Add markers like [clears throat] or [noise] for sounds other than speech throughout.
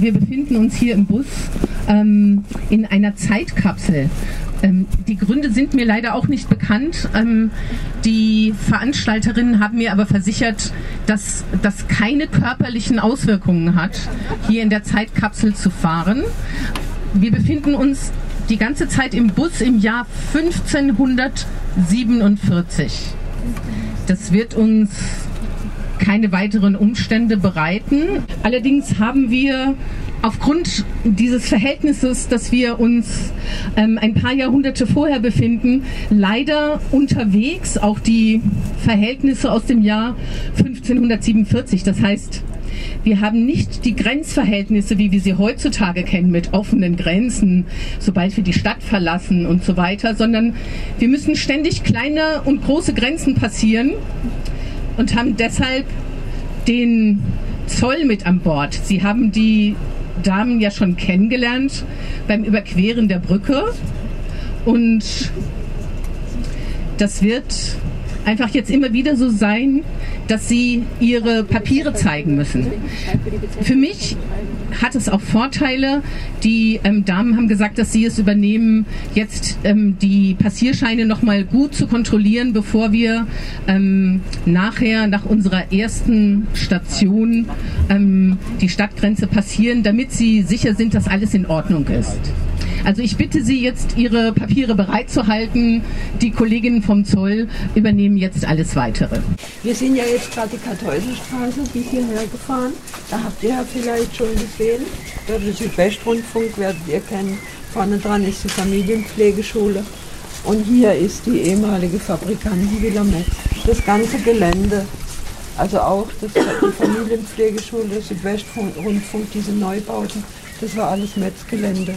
wir befinden uns hier im Bus ähm, in einer Zeitkapsel. Ähm, die Gründe sind mir leider auch nicht bekannt. Ähm, die Veranstalterinnen haben mir aber versichert, dass das keine körperlichen Auswirkungen hat, hier in der Zeitkapsel zu fahren. Wir befinden uns die ganze Zeit im Bus im Jahr 1547. Das wird uns keine weiteren Umstände bereiten. Allerdings haben wir aufgrund dieses Verhältnisses, dass wir uns ähm, ein paar Jahrhunderte vorher befinden, leider unterwegs auch die Verhältnisse aus dem Jahr 1547. Das heißt, wir haben nicht die Grenzverhältnisse, wie wir sie heutzutage kennen, mit offenen Grenzen, sobald wir die Stadt verlassen und so weiter, sondern wir müssen ständig kleine und große Grenzen passieren und haben deshalb den Zoll mit an Bord. Sie haben die Damen ja schon kennengelernt beim Überqueren der Brücke und das wird einfach jetzt immer wieder so sein, dass sie ihre Papiere zeigen müssen. Für mich hat es auch Vorteile. Die ähm, Damen haben gesagt, dass sie es übernehmen, jetzt ähm, die Passierscheine nochmal gut zu kontrollieren, bevor wir ähm, nachher nach unserer ersten Station ähm, die Stadtgrenze passieren, damit sie sicher sind, dass alles in Ordnung ist. Also ich bitte Sie jetzt, Ihre Papiere bereitzuhalten. Die Kolleginnen vom Zoll übernehmen jetzt alles Weitere. Wir sind ja jetzt gerade die Kartäuserstraße, die hierher gefahren. Da habt ihr ja vielleicht schon gesehen. Der Südwestrundfunk werdet ihr kennen. Vorne dran ist die Familienpflegeschule. Und hier ist die ehemalige Fabrikantenvilla Metz. Das ganze Gelände, also auch das, die Familienpflegeschule, der Südwestrundfunk, diese Neubauten, das war alles Metzgelände.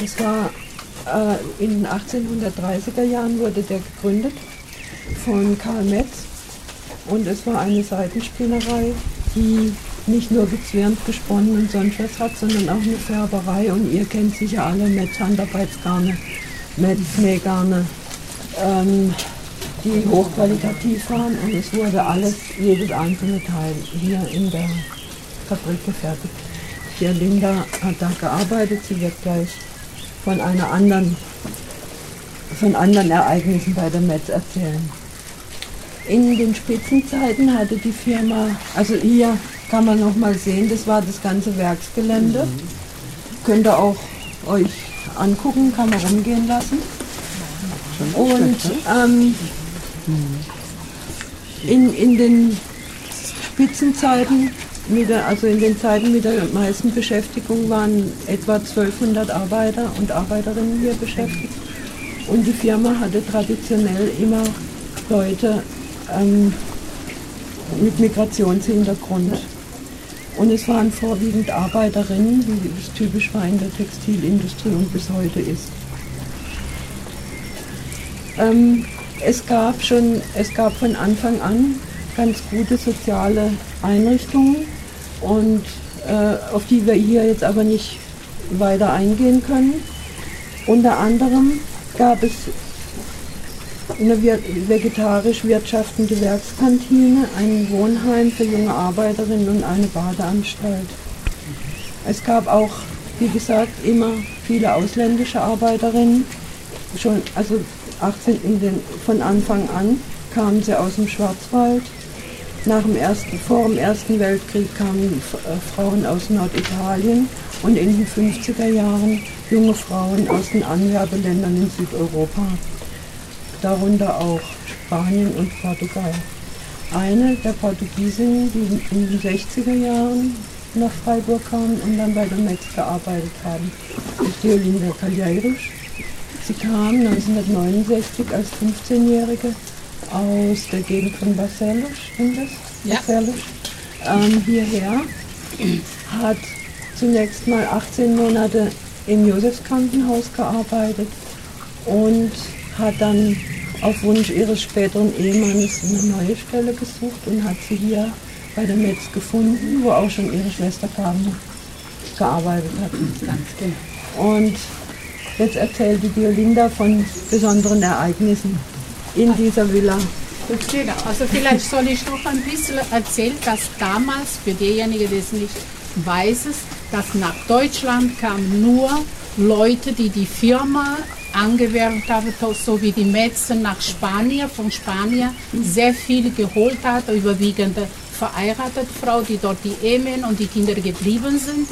Das war äh, in den 1830er Jahren wurde der gegründet von Karl Metz und es war eine Seitenspinnerei, die nicht nur gezwirnt, gesponnen und sonst was hat, sondern auch eine Färberei und ihr kennt sicher alle Metz Handarbeitsgarne, Metz Nähgarne, ähm, die hochqualitativ waren und es wurde alles, jedes einzelne Teil hier in der Fabrik gefertigt. Hier Linda hat da gearbeitet, sie wird gleich von einer anderen, von anderen Ereignissen bei der Metz erzählen. In den Spitzenzeiten hatte die Firma, also hier kann man noch mal sehen, das war das ganze Werksgelände. Mhm. Könnt ihr auch euch angucken, kann man rumgehen lassen. Und ähm, in, in den Spitzenzeiten der, also in den Zeiten mit der meisten Beschäftigung waren etwa 1200 Arbeiter und Arbeiterinnen hier beschäftigt. Und die Firma hatte traditionell immer Leute ähm, mit Migrationshintergrund. Und es waren vorwiegend Arbeiterinnen, wie es typisch war in der Textilindustrie und bis heute ist. Ähm, es gab schon, es gab von Anfang an ganz gute soziale Einrichtungen und äh, auf die wir hier jetzt aber nicht weiter eingehen können. Unter anderem gab es eine vegetarisch wirtschaftende Werkskantine, ein Wohnheim für junge Arbeiterinnen und eine Badeanstalt. Es gab auch, wie gesagt, immer viele ausländische Arbeiterinnen. Schon, also 18 den, von Anfang an kamen sie aus dem Schwarzwald, nach dem ersten, vor dem Ersten Weltkrieg kamen äh, Frauen aus Norditalien und in den 50er Jahren junge Frauen aus den Anwerbeländern in Südeuropa, darunter auch Spanien und Portugal. Eine der Portugiesinnen, die in den 60er Jahren nach Freiburg kamen und dann bei der Metz gearbeitet haben, ist Diolinda Calheiros. Sie kam 1969 als 15-Jährige aus der Gegend von Barcelos, stimmt das? Ja. Barcelos, ähm, hierher, hat zunächst mal 18 Monate im Josefskrankenhaus gearbeitet und hat dann auf Wunsch ihres späteren Ehemannes eine neue Stelle gesucht und hat sie hier bei der Metz gefunden, wo auch schon ihre Schwester Carmen gearbeitet hat. Ganz genau. Und jetzt erzählt die Diolinda von besonderen Ereignissen in dieser Villa. Genau, also vielleicht soll ich noch ein bisschen erzählen, dass damals, für diejenigen, die es nicht weiß, dass nach Deutschland kamen nur Leute, die die Firma angewärmt haben, so wie die Mädchen nach Spanien, von Spanien sehr viel geholt hat, überwiegend verheiratete Frau, die dort die Ehemann und die Kinder geblieben sind.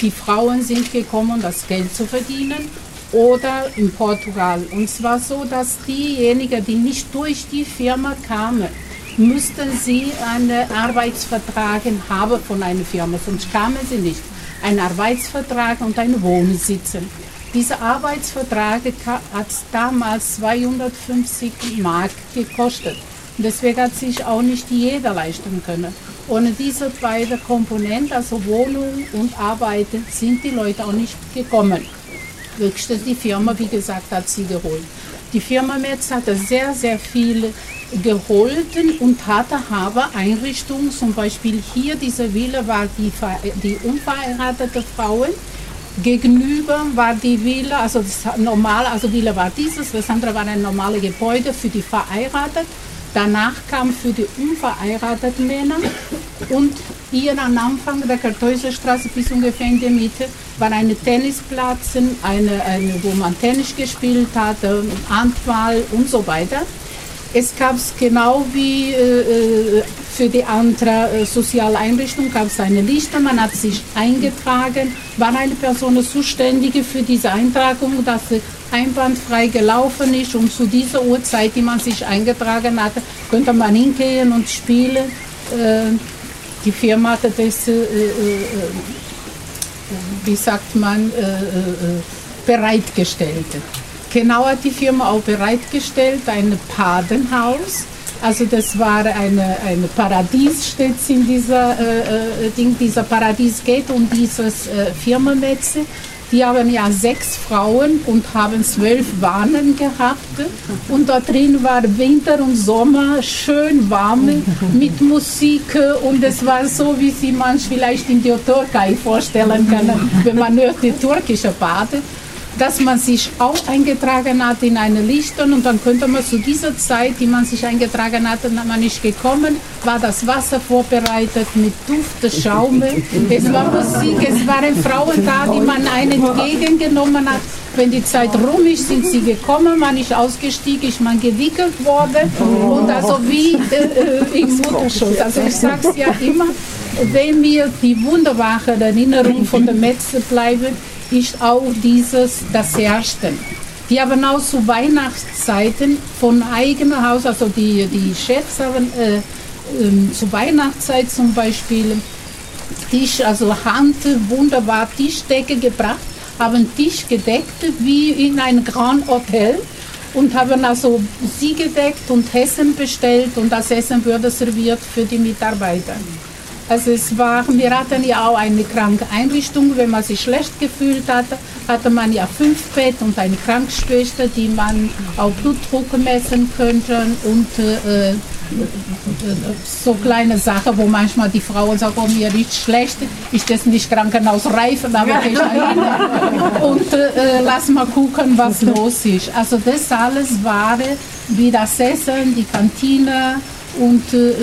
Die Frauen sind gekommen, das Geld zu verdienen. Oder in Portugal. Und zwar so, dass diejenigen, die nicht durch die Firma kamen, müssten sie einen Arbeitsvertrag haben von einer Firma, sonst kamen sie nicht. Ein Arbeitsvertrag und ein Wohnsitz. Dieser Arbeitsvertrag hat damals 250 Mark gekostet. Deswegen hat sich auch nicht jeder leisten können. Ohne diese beiden Komponenten, also Wohnung und Arbeit, sind die Leute auch nicht gekommen. Höchstens die Firma, wie gesagt, hat sie geholt. Die Firma Metz hatte sehr, sehr viel geholten und hatte aber Einrichtungen, zum Beispiel hier diese Villa war die, die unverheiratete Frauen, Gegenüber war die Villa, also das normale, also Villa war dieses, das andere war ein normales Gebäude für die verheirateten. Danach kam für die unverheirateten Männer und hier am Anfang der Kartäuserstraße bis ungefähr in der Mitte war ein Tennisplatz, eine, eine, wo man Tennis gespielt hat, Handball und so weiter. Es gab es genau wie äh, äh für die andere äh, soziale Einrichtung gab es eine Liste, man hat sich eingetragen, war eine Person zuständig für diese Eintragung, dass sie einwandfrei gelaufen ist und zu dieser Uhrzeit, die man sich eingetragen hatte, könnte man hingehen und spielen. Die Firma hatte das, wie sagt man, bereitgestellt. Genau hat die Firma auch bereitgestellt, ein Padenhaus. Also das war eine, eine Paradies, steht in dieser äh, Ding, dieser Paradies geht um dieses äh, Firmenmetze. Die haben ja sechs Frauen und haben zwölf Wannen gehabt. Und da drin war Winter und Sommer schön warm mit Musik. Und es war so, wie sie man vielleicht in der Türkei vorstellen kann, wenn man nur die türkische Bade dass man sich auch eingetragen hat in eine Liste und dann könnte man zu dieser Zeit, die man sich eingetragen hat, dann man nicht gekommen, war das Wasser vorbereitet mit Duft, Schaum, es war Musik, es waren Frauen da, die man einen entgegengenommen hat. Wenn die Zeit rum ist, sind sie gekommen, man ist ausgestiegen, ist man gewickelt worden und also wie äh, im Mutterschutz. Also ich sage es ja immer, wenn mir die wunderbare Erinnerung von der Metze bleiben, ist auch dieses das Erste. Die haben auch zu Weihnachtszeiten von eigenem Haus, also die, die Chefs haben äh, äh, zu Weihnachtszeit zum Beispiel Tisch, also Hand, wunderbar Tischdecke gebracht, haben Tisch gedeckt wie in einem Grand Hotel und haben also sie gedeckt und Essen bestellt und das Essen wurde serviert für die Mitarbeiter. Also es war, wir hatten ja auch eine Krankeneinrichtung, wenn man sich schlecht gefühlt hatte, hatte man ja fünf Bett und eine Krankenschwester, die man auch Blutdruck messen könnte und äh, so kleine Sachen, wo manchmal die Frauen sagen, oh, mir riecht schlecht, ist das nicht krankenhausreif, aber ich [laughs] und äh, lass mal gucken, was los ist. Also das alles war wie das Essen, die Kantine, und äh,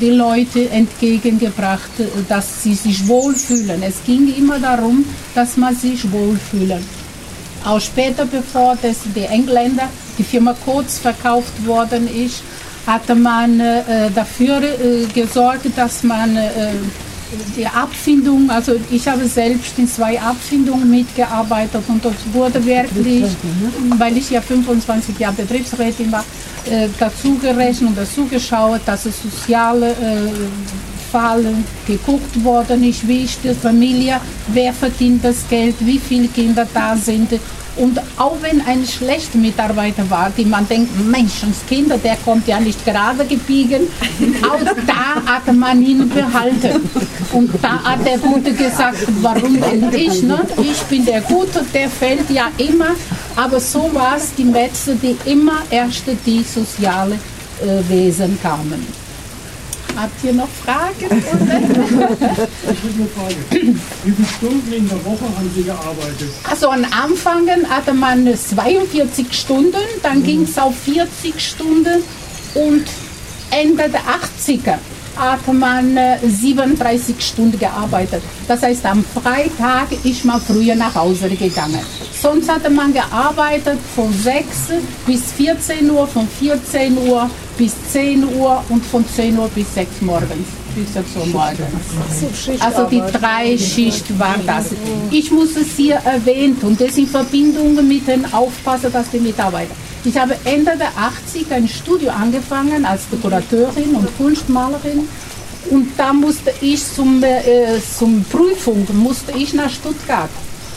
die Leute entgegengebracht, dass sie sich wohlfühlen. Es ging immer darum, dass man sich wohlfühlen. Auch später, bevor das die Engländer, die Firma Kurz verkauft worden ist, hatte man äh, dafür äh, gesorgt, dass man äh, die Abfindung, also ich habe selbst in zwei Abfindungen mitgearbeitet und das wurde wirklich, weil ich ja 25 Jahre Betriebsrätin war, äh, dazu gerechnet und dazu geschaut, dass es soziale äh, Fallen geguckt worden ist, wie ist die Familie, wer verdient das Geld, wie viele Kinder da sind und auch wenn ein schlechter Mitarbeiter war, die man denkt, Menschenskinder, der kommt ja nicht gerade gebiegen, [laughs] auch da hat man ihn behalten. Und da hat der Gute gesagt, warum denn ich? Ne? Ich bin der Gute, der fällt ja immer. Aber so war es die Metze, die immer erst die soziale äh, Wesen kamen. Habt ihr noch Fragen? [laughs] ich habe eine Frage. Wie viele Stunden in der Woche haben Sie gearbeitet? Also am Anfang hatte man 42 Stunden, dann mhm. ging es auf 40 Stunden und Ende der 80er hat man 37 Stunden gearbeitet. Das heißt, am Freitag ist man früher nach Hause gegangen. Sonst hatte man gearbeitet von 6 bis 14 Uhr, von 14 Uhr bis 10 Uhr und von 10 Uhr bis 6 Uhr morgens. Bis 6 Uhr morgens. Also die drei Schicht war das. Ich muss es hier erwähnt und das in Verbindung mit den Aufpasser, dass die Mitarbeiter. Ich habe Ende der 80 ein Studio angefangen als Dekorateurin und Kunstmalerin und da musste ich zum, äh, zum Prüfung musste ich nach Stuttgart.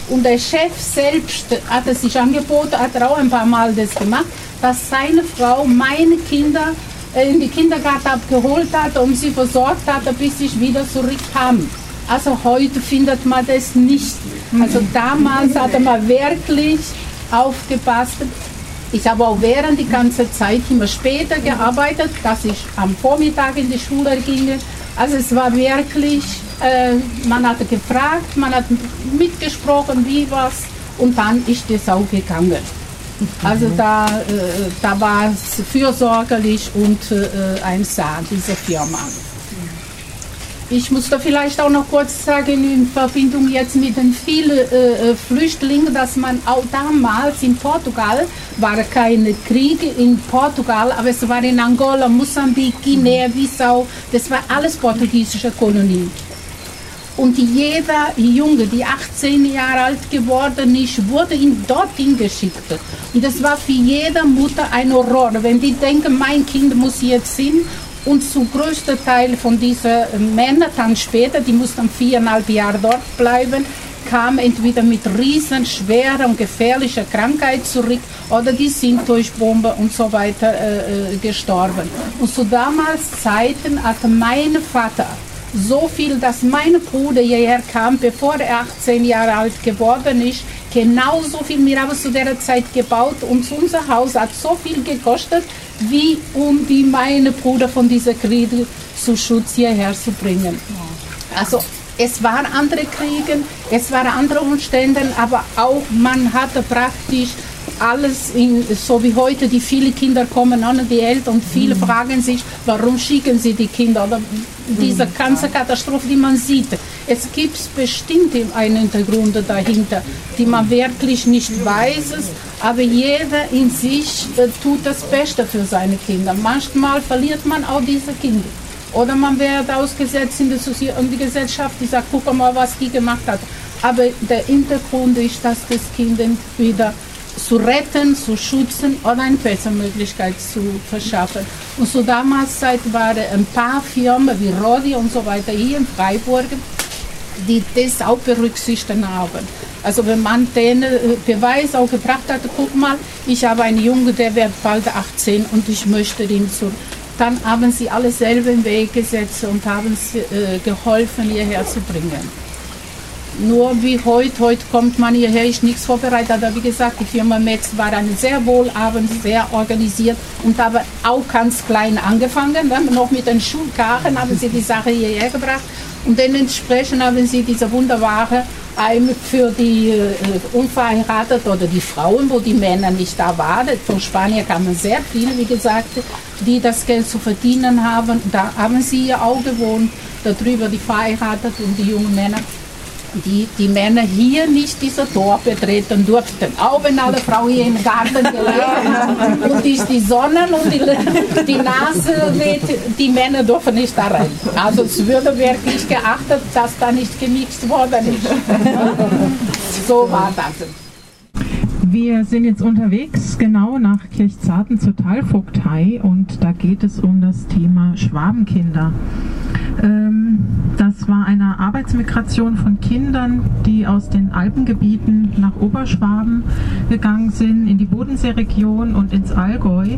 Und der Chef selbst hat es sich angeboten, hat auch ein paar Mal das gemacht, dass seine Frau meine Kinder äh, in die Kindergarten abgeholt hat und sie versorgt hat, bis ich wieder zurückkam. Also heute findet man das nicht. Also damals hatte man wirklich aufgepasst. Ich habe auch während die ganze Zeit immer später gearbeitet, dass ich am Vormittag in die Schule ging. Also es war wirklich, äh, man hatte gefragt, man hat mitgesprochen, wie was und dann ist es auch gegangen. Also da, äh, da war es fürsorgerlich und äh, ein Saal, diese Firma. Ich muss da vielleicht auch noch kurz sagen, in Verbindung jetzt mit den vielen äh, Flüchtlingen, dass man auch damals in Portugal, war keine Kriege in Portugal, aber es war in Angola, Mosambik, Guinea-Bissau, das war alles portugiesische Kolonie. Und jeder Junge, die 18 Jahre alt geworden ist, wurde ihn dorthin geschickt. Und das war für jede Mutter ein Horror, wenn die denken, mein Kind muss jetzt hin und zum größten Teil von diesen Männern dann später, die mussten viereinhalb Jahre dort bleiben, kam entweder mit riesen schwerer und gefährlicher Krankheit zurück oder die sind durch Bombe und so weiter äh, gestorben. Und zu damals Zeiten hatte mein Vater so viel, dass mein Bruder hierher kam, bevor er 18 Jahre alt geworden ist, genauso viel. Wir haben zu der Zeit gebaut und unser Haus hat so viel gekostet, wie um die meine Bruder von dieser Krieg zu Schutz hierher zu bringen. Also es waren andere Kriege, es waren andere Umstände, aber auch man hatte praktisch alles in, so wie heute, die viele Kinder kommen an die Eltern und viele mhm. fragen sich, warum schicken sie die Kinder oder diese mhm. ganze Katastrophe, die man sieht. Es gibt bestimmt einen Hintergrund dahinter, die man wirklich nicht weiß, aber jeder in sich äh, tut das Beste für seine Kinder. Manchmal verliert man auch diese Kinder. Oder man wird ausgesetzt in die Gesellschaft, die sagt, guck mal, was die gemacht hat. Aber der Hintergrund ist, dass das Kind wieder zu retten, zu schützen oder eine bessere Möglichkeit zu verschaffen. Und so damals waren ein paar Firmen wie Rodi und so weiter hier in Freiburg, die das auch berücksichtigt haben. Also wenn man den äh, Beweis auch gebracht hat, guck mal, ich habe einen Jungen, der wird bald 18 und ich möchte ihn zu. Dann haben sie alle selber im Weg gesetzt und haben sie, äh, geholfen, hierher zu bringen. Nur wie heute, heute kommt man hierher, ist nichts vorbereitet. Aber wie gesagt, die Firma Metz war eine sehr wohlhabend, sehr organisiert und aber auch ganz klein angefangen. Ne? Noch mit den Schulkarren haben sie die Sache hierher gebracht und dementsprechend haben sie diese wunderbare Heim für die äh, Unverheirateten oder die Frauen, wo die Männer nicht da waren. Von Spanien kamen sehr viele, wie gesagt, die das Geld zu verdienen haben. Da haben sie ihr auch gewohnt, darüber die Verheirateten und die jungen Männer die, die Männer hier nicht diese Tor betreten durften. Auch wenn alle Frauen hier im Garten gelegen und ist die Sonne und die, die Nase weht, die Männer dürfen nicht da rein. Also es würde wirklich geachtet, dass da nicht gemixt worden ist. So war das. Wir sind jetzt unterwegs genau nach Kirchzarten zur Talvogtei und da geht es um das Thema Schwabenkinder. Ähm, das war eine Arbeitsmigration von Kindern, die aus den Alpengebieten nach Oberschwaben gegangen sind, in die Bodenseeregion und ins Allgäu.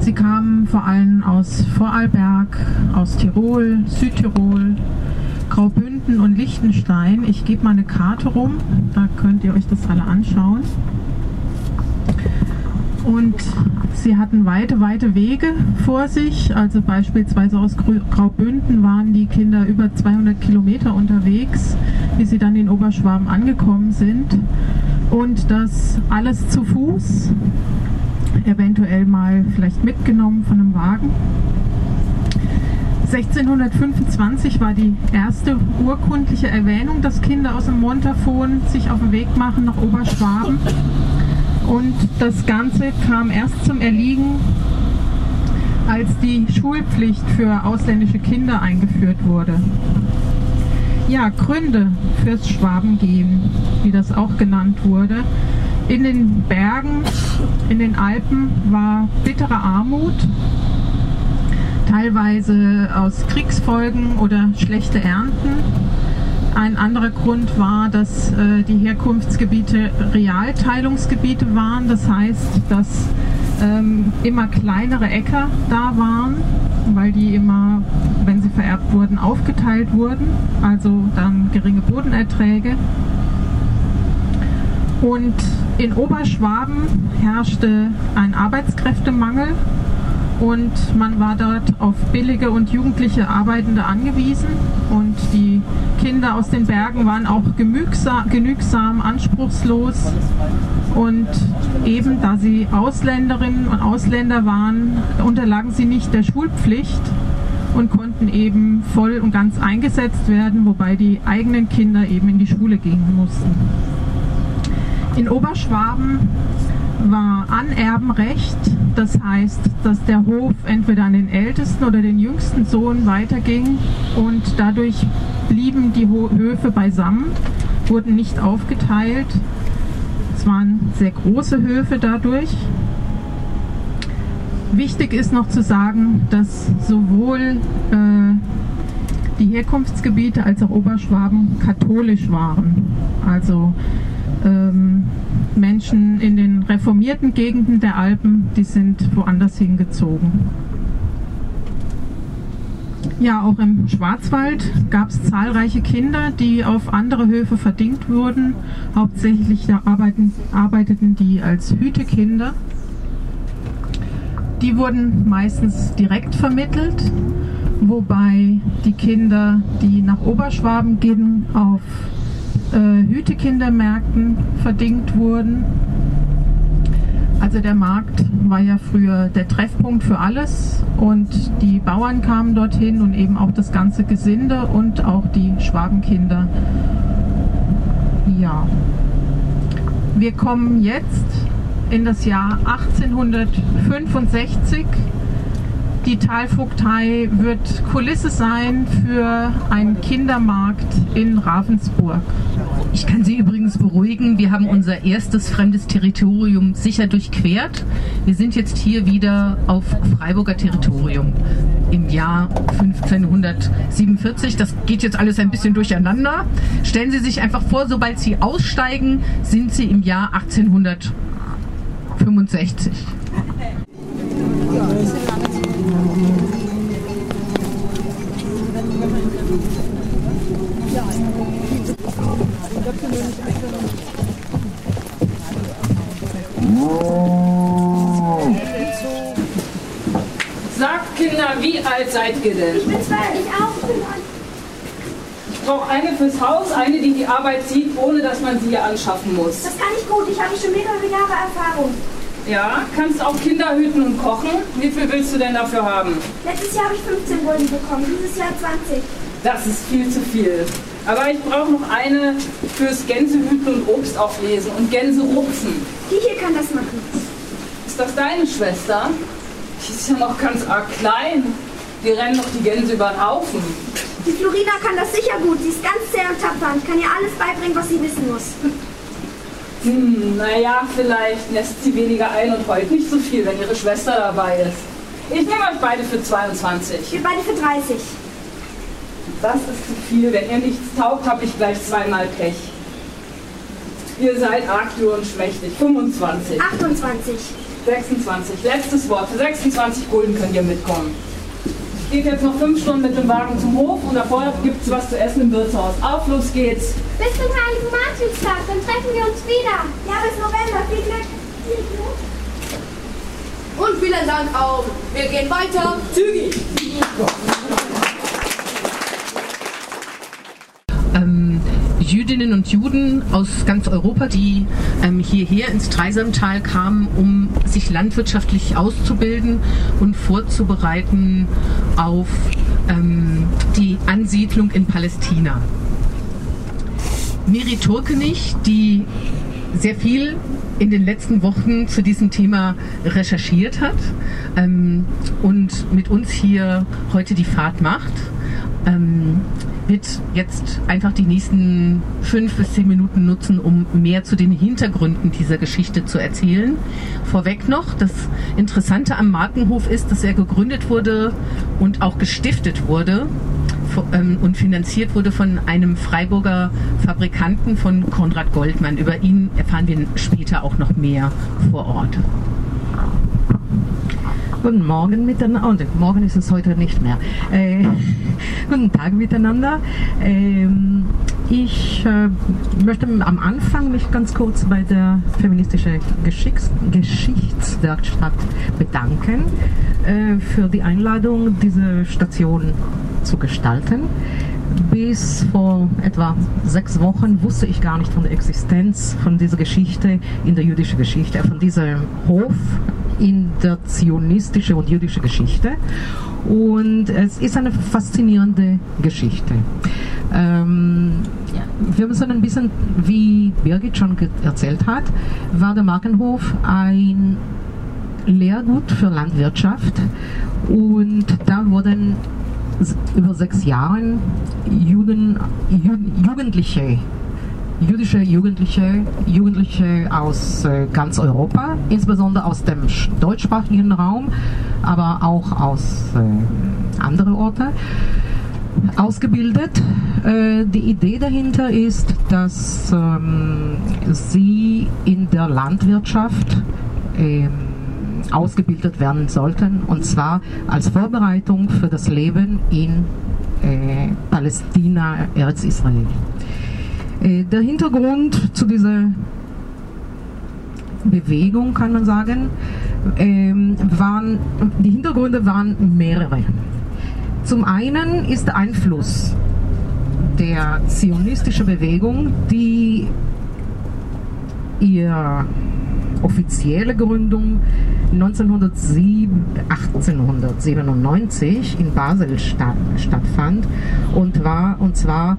Sie kamen vor allem aus Vorarlberg, aus Tirol, Südtirol, Graubünden und Liechtenstein. Ich gebe mal eine Karte rum, da könnt ihr euch das alle anschauen. Und sie hatten weite, weite Wege vor sich. Also beispielsweise aus Graubünden waren die Kinder über 200 Kilometer unterwegs, bis sie dann in Oberschwaben angekommen sind. Und das alles zu Fuß, eventuell mal vielleicht mitgenommen von einem Wagen. 1625 war die erste urkundliche Erwähnung, dass Kinder aus dem Montafon sich auf den Weg machen nach Oberschwaben. Und das Ganze kam erst zum Erliegen, als die Schulpflicht für ausländische Kinder eingeführt wurde. Ja, Gründe fürs Schwabengehen, wie das auch genannt wurde. In den Bergen, in den Alpen war bittere Armut, teilweise aus Kriegsfolgen oder schlechte Ernten. Ein anderer Grund war, dass äh, die Herkunftsgebiete Realteilungsgebiete waren. Das heißt, dass ähm, immer kleinere Äcker da waren, weil die immer, wenn sie vererbt wurden, aufgeteilt wurden. Also dann geringe Bodenerträge. Und in Oberschwaben herrschte ein Arbeitskräftemangel und man war dort auf billige und jugendliche Arbeitende angewiesen und die Kinder aus den Bergen waren auch genügsam, anspruchslos und eben da sie Ausländerinnen und Ausländer waren, unterlagen sie nicht der Schulpflicht und konnten eben voll und ganz eingesetzt werden, wobei die eigenen Kinder eben in die Schule gehen mussten. In Oberschwaben war Anerbenrecht, das heißt, dass der Hof entweder an den ältesten oder den jüngsten Sohn weiterging und dadurch blieben die Höfe beisammen, wurden nicht aufgeteilt. Es waren sehr große Höfe dadurch. Wichtig ist noch zu sagen, dass sowohl äh, die Herkunftsgebiete als auch Oberschwaben katholisch waren. Also ähm, Menschen in den reformierten Gegenden der Alpen, die sind woanders hingezogen. Ja, auch im Schwarzwald gab es zahlreiche Kinder, die auf andere Höfe verdingt wurden. Hauptsächlich arbeiten, arbeiteten die als Hütekinder. Die wurden meistens direkt vermittelt, wobei die Kinder, die nach Oberschwaben gingen, auf äh, Hütekindermärkten verdingt wurden. Also der Markt war ja früher der Treffpunkt für alles und die Bauern kamen dorthin und eben auch das ganze Gesinde und auch die Schwabenkinder. Ja. Wir kommen jetzt in das Jahr 1865 die Talvogtei wird Kulisse sein für einen Kindermarkt in Ravensburg. Ich kann Sie übrigens beruhigen, wir haben unser erstes fremdes Territorium sicher durchquert. Wir sind jetzt hier wieder auf Freiburger Territorium im Jahr 1547. Das geht jetzt alles ein bisschen durcheinander. Stellen Sie sich einfach vor, sobald Sie aussteigen, sind Sie im Jahr 1865. Sagt Kinder, wie alt seid ihr denn? Ich bin zwei, ich auch. Ich brauche eine fürs Haus, eine, die die Arbeit sieht, ohne dass man sie hier anschaffen muss. Das kann ich gut, ich habe schon mehrere Jahre Erfahrung. Ja, kannst auch Kinder hüten und kochen. Wie viel willst du denn dafür haben? Letztes Jahr habe ich 15 Gulden bekommen, dieses Jahr 20. Das ist viel zu viel. Aber ich brauche noch eine fürs Gänsehüten und Obst auflesen und Gänse rupfen. Die hier kann das machen. Ist das deine Schwester? Die ist ja noch ganz arg klein. Die rennen doch die Gänse über den Haufen. Die Florina kann das sicher gut. Sie ist ganz sehr und tapfer. Ich kann ihr alles beibringen, was sie wissen muss. Hm, naja, vielleicht lässt sie weniger ein und heult nicht so viel, wenn ihre Schwester dabei ist. Ich nehme euch beide für 22. Wir beide für 30. Das ist zu viel. Wenn ihr nichts taugt, habe ich gleich zweimal Pech. Ihr seid arg dürr und schmächtig. 25. 28. 26. Letztes Wort. Für 26 Gulden könnt ihr mitkommen. Geht jetzt noch fünf Stunden mit dem Wagen zum Hof und davor gibt es was zu essen im Wirtshaus. Auf, los geht's. Bis zum Heiligen Martinstag, dann treffen wir uns wieder. Ja, bis November. Viel Glück. Und vielen Dank auch. Wir gehen weiter. Zügig. ähm, Jüdinnen und Juden aus ganz Europa, die ähm, hierher ins Dreisamtal kamen, um sich landwirtschaftlich auszubilden und vorzubereiten auf ähm, die Ansiedlung in Palästina. Miri Turkenich, die sehr viel in den letzten Wochen zu diesem Thema recherchiert hat ähm, und mit uns hier heute die Fahrt macht, ähm, wird jetzt einfach die nächsten fünf bis zehn Minuten nutzen, um mehr zu den Hintergründen dieser Geschichte zu erzählen. Vorweg noch, das Interessante am Markenhof ist, dass er gegründet wurde und auch gestiftet wurde ähm, und finanziert wurde von einem Freiburger Fabrikanten von Konrad Goldmann. Über ihn erfahren wir später auch noch mehr vor Ort. Guten Morgen miteinander. Und morgen ist es heute nicht mehr. Äh, [laughs] guten Tag miteinander. Ähm, ich äh, möchte am Anfang mich ganz kurz bei der feministischen Geschichts Geschichtswerkstatt bedanken äh, für die Einladung, diese Station zu gestalten. Bis vor etwa sechs Wochen wusste ich gar nicht von der Existenz von dieser Geschichte in der jüdischen Geschichte, von diesem Hof in der zionistischen und jüdischen Geschichte. Und es ist eine faszinierende Geschichte. Ähm, wir müssen ein bisschen, wie Birgit schon erzählt hat, war der Markenhof ein Lehrgut für Landwirtschaft und da wurden über sechs Jahre Juden, Jugendliche jüdische Jugendliche, Jugendliche aus äh, ganz Europa, insbesondere aus dem deutschsprachigen Raum, aber auch aus äh, anderen Orten ausgebildet. Äh, die Idee dahinter ist, dass ähm, sie in der Landwirtschaft ähm, ausgebildet werden sollten, und zwar als Vorbereitung für das Leben in äh, Palästina, Erzisrael. Äh, der Hintergrund zu dieser Bewegung, kann man sagen, ähm, waren, die Hintergründe waren mehrere. Zum einen ist der Einfluss der zionistischen Bewegung, die ihr offizielle Gründung 1897 in Basel statt, stattfand und, war, und zwar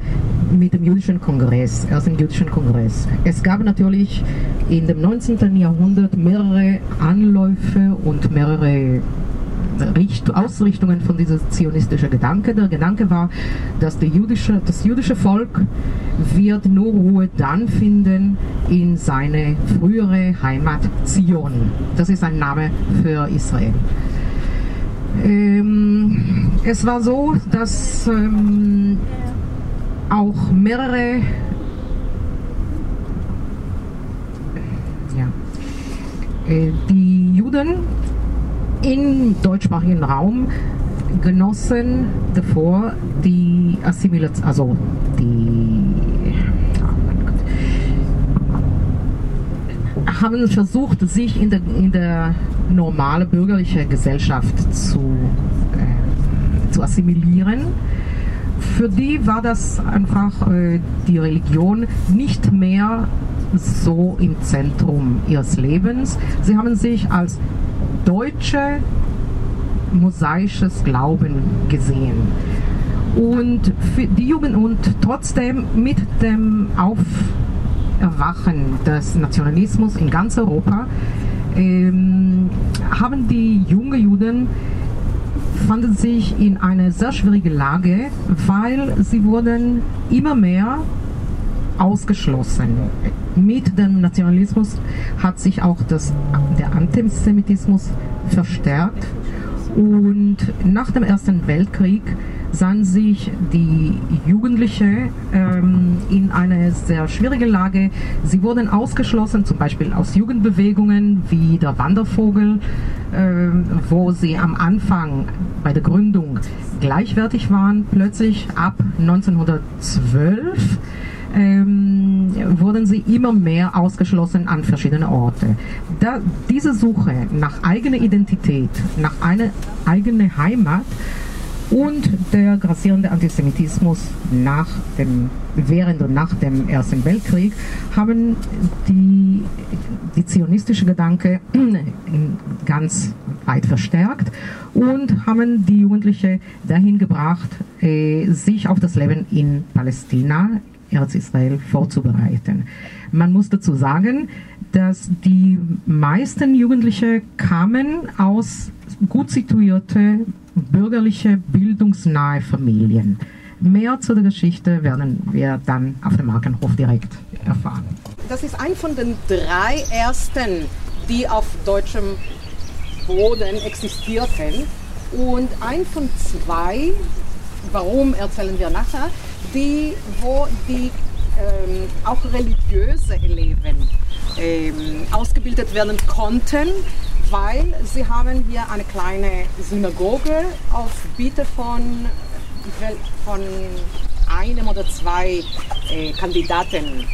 mit dem jüdischen Kongress, erst im jüdischen Kongress. Es gab natürlich in dem 19. Jahrhundert mehrere Anläufe und mehrere Richt Ausrichtungen von diesem zionistischen Gedanke. Der Gedanke war, dass jüdische, das jüdische Volk wird nur Ruhe dann finden in seine frühere Heimat Zion. Das ist ein Name für Israel. Ähm, es war so, dass ähm, auch mehrere ja, äh, die Juden im deutschsprachigen Raum genossen davor die Assimilation, also die haben versucht, sich in der, in der normale bürgerliche Gesellschaft zu, äh, zu assimilieren. Für die war das einfach äh, die Religion nicht mehr so im Zentrum ihres Lebens. Sie haben sich als deutsche mosaisches Glauben gesehen. Und für die Jugend und trotzdem mit dem Auferwachen des Nationalismus in ganz Europa ähm, haben die jungen Juden fanden sich in einer sehr schwierigen Lage, weil sie wurden immer mehr ausgeschlossen. Mit dem Nationalismus hat sich auch das, der Antisemitismus verstärkt und nach dem Ersten Weltkrieg sahen sich die Jugendlichen ähm, in eine sehr schwierige Lage. Sie wurden ausgeschlossen, zum Beispiel aus Jugendbewegungen wie der Wandervogel, äh, wo sie am Anfang bei der Gründung gleichwertig waren. Plötzlich ab 1912 ähm, wurden sie immer mehr ausgeschlossen an verschiedene Orte. Da, diese Suche nach eigener Identität, nach einer eigenen Heimat, und der grassierende Antisemitismus nach dem, während und nach dem Ersten Weltkrieg haben die, die zionistische Gedanke ganz weit verstärkt und haben die Jugendlichen dahin gebracht, äh, sich auf das Leben in Palästina, Erzisrael vorzubereiten. Man muss dazu sagen, dass die meisten Jugendliche kamen aus gut situierte bürgerliche, bildungsnahe Familien. Mehr zu der Geschichte werden wir dann auf dem Markenhof direkt erfahren. Das ist ein von den drei ersten, die auf deutschem Boden existierten. Und ein von zwei, warum erzählen wir nachher, die, wo die ähm, auch religiöse Eleven ähm, ausgebildet werden konnten, weil sie haben hier eine kleine Synagoge auf Bitte von, von einem oder zwei äh, Kandidaten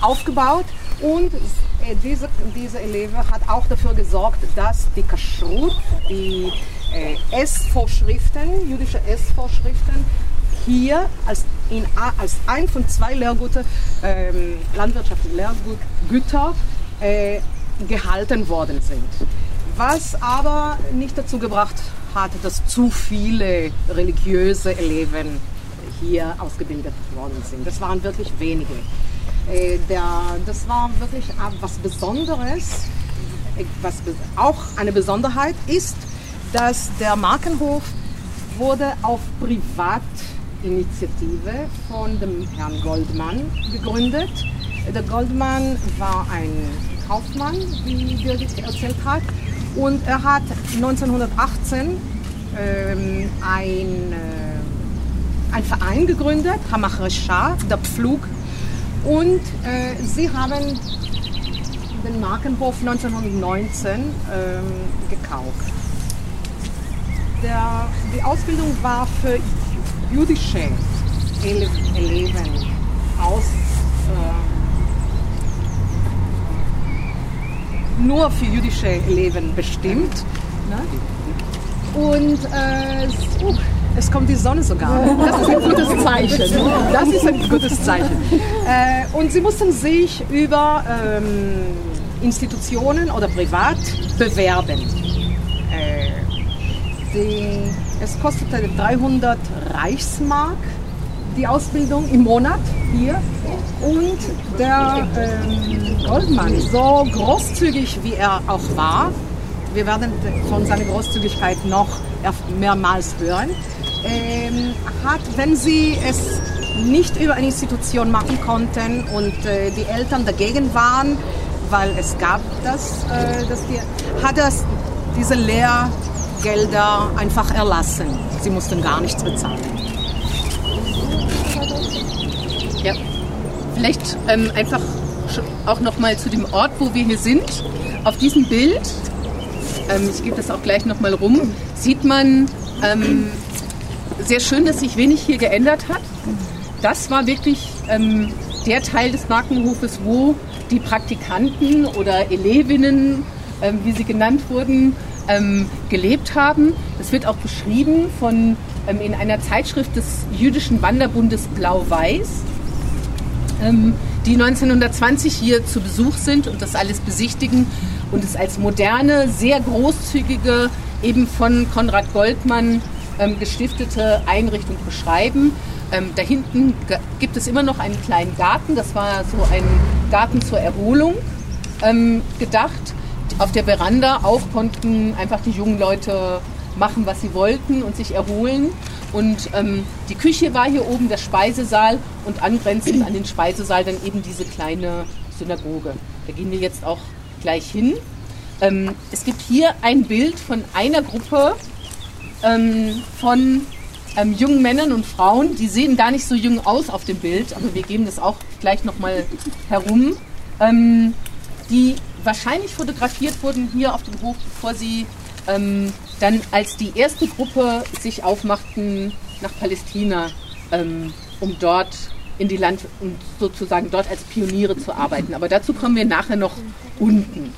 aufgebaut. Und äh, diese, diese Eleve hat auch dafür gesorgt, dass die Kashrut, die äh, Essvorschriften, jüdische Essvorschriften, hier als, in, als ein von zwei Lehrgüter, ähm, landwirtschaftlichen Lehrgüter, äh, gehalten worden sind. Was aber nicht dazu gebracht hat, dass zu viele religiöse Eleven hier ausgebildet worden sind. Das waren wirklich wenige. Äh, der, das war wirklich was Besonderes. Äh, was auch eine Besonderheit ist, dass der Markenhof wurde auf Privatinitiative von dem Herrn Goldmann gegründet. Der Goldmann war ein Kaufmann, wie Birgit erzählt hat, und er hat 1918 ähm, ein, äh, ein Verein gegründet, Hamach Resha, der Pflug. Und äh, sie haben den Markenhof 1919 ähm, gekauft. Der, die Ausbildung war für jüdische Eleven aus äh, nur für jüdische Leben bestimmt. Ne? Und äh, uh, es kommt die Sonne sogar. Das ist ein gutes Zeichen. Das ist ein gutes Zeichen. Äh, und sie mussten sich über ähm, Institutionen oder privat bewerben. Äh, die, es kostete 300 Reichsmark die Ausbildung im Monat hier. Und der ähm, Goldmann, so großzügig wie er auch war, wir werden von seiner Großzügigkeit noch mehrmals hören, ähm, hat, wenn sie es nicht über eine Institution machen konnten und äh, die Eltern dagegen waren, weil es gab das, äh, das die, hat er diese Lehrgelder einfach erlassen. Sie mussten gar nichts bezahlen. Ja, vielleicht ähm, einfach auch noch mal zu dem Ort, wo wir hier sind. Auf diesem Bild, ähm, ich gebe das auch gleich noch mal rum, sieht man ähm, sehr schön, dass sich wenig hier geändert hat. Das war wirklich ähm, der Teil des Markenhofes, wo die Praktikanten oder Elevinnen, ähm, wie sie genannt wurden, ähm, gelebt haben. Das wird auch beschrieben von, in einer Zeitschrift des jüdischen Wanderbundes Blau-Weiß ähm, die 1920 hier zu Besuch sind und das alles besichtigen und es als moderne, sehr großzügige, eben von Konrad Goldmann ähm, gestiftete Einrichtung beschreiben. Ähm, da hinten gibt es immer noch einen kleinen Garten, das war so ein Garten zur Erholung ähm, gedacht. Auf der Veranda auch konnten einfach die jungen Leute machen, was sie wollten und sich erholen. Und ähm, die Küche war hier oben, der Speisesaal und angrenzend an den Speisesaal dann eben diese kleine Synagoge. Da gehen wir jetzt auch gleich hin. Ähm, es gibt hier ein Bild von einer Gruppe ähm, von ähm, jungen Männern und Frauen. Die sehen gar nicht so jung aus auf dem Bild, aber wir geben das auch gleich nochmal herum. Ähm, die wahrscheinlich fotografiert wurden hier auf dem Hof, bevor sie ähm, dann als die erste Gruppe sich aufmachten nach Palästina, ähm, um dort in die Land und sozusagen dort als Pioniere zu arbeiten. Aber dazu kommen wir nachher noch unten.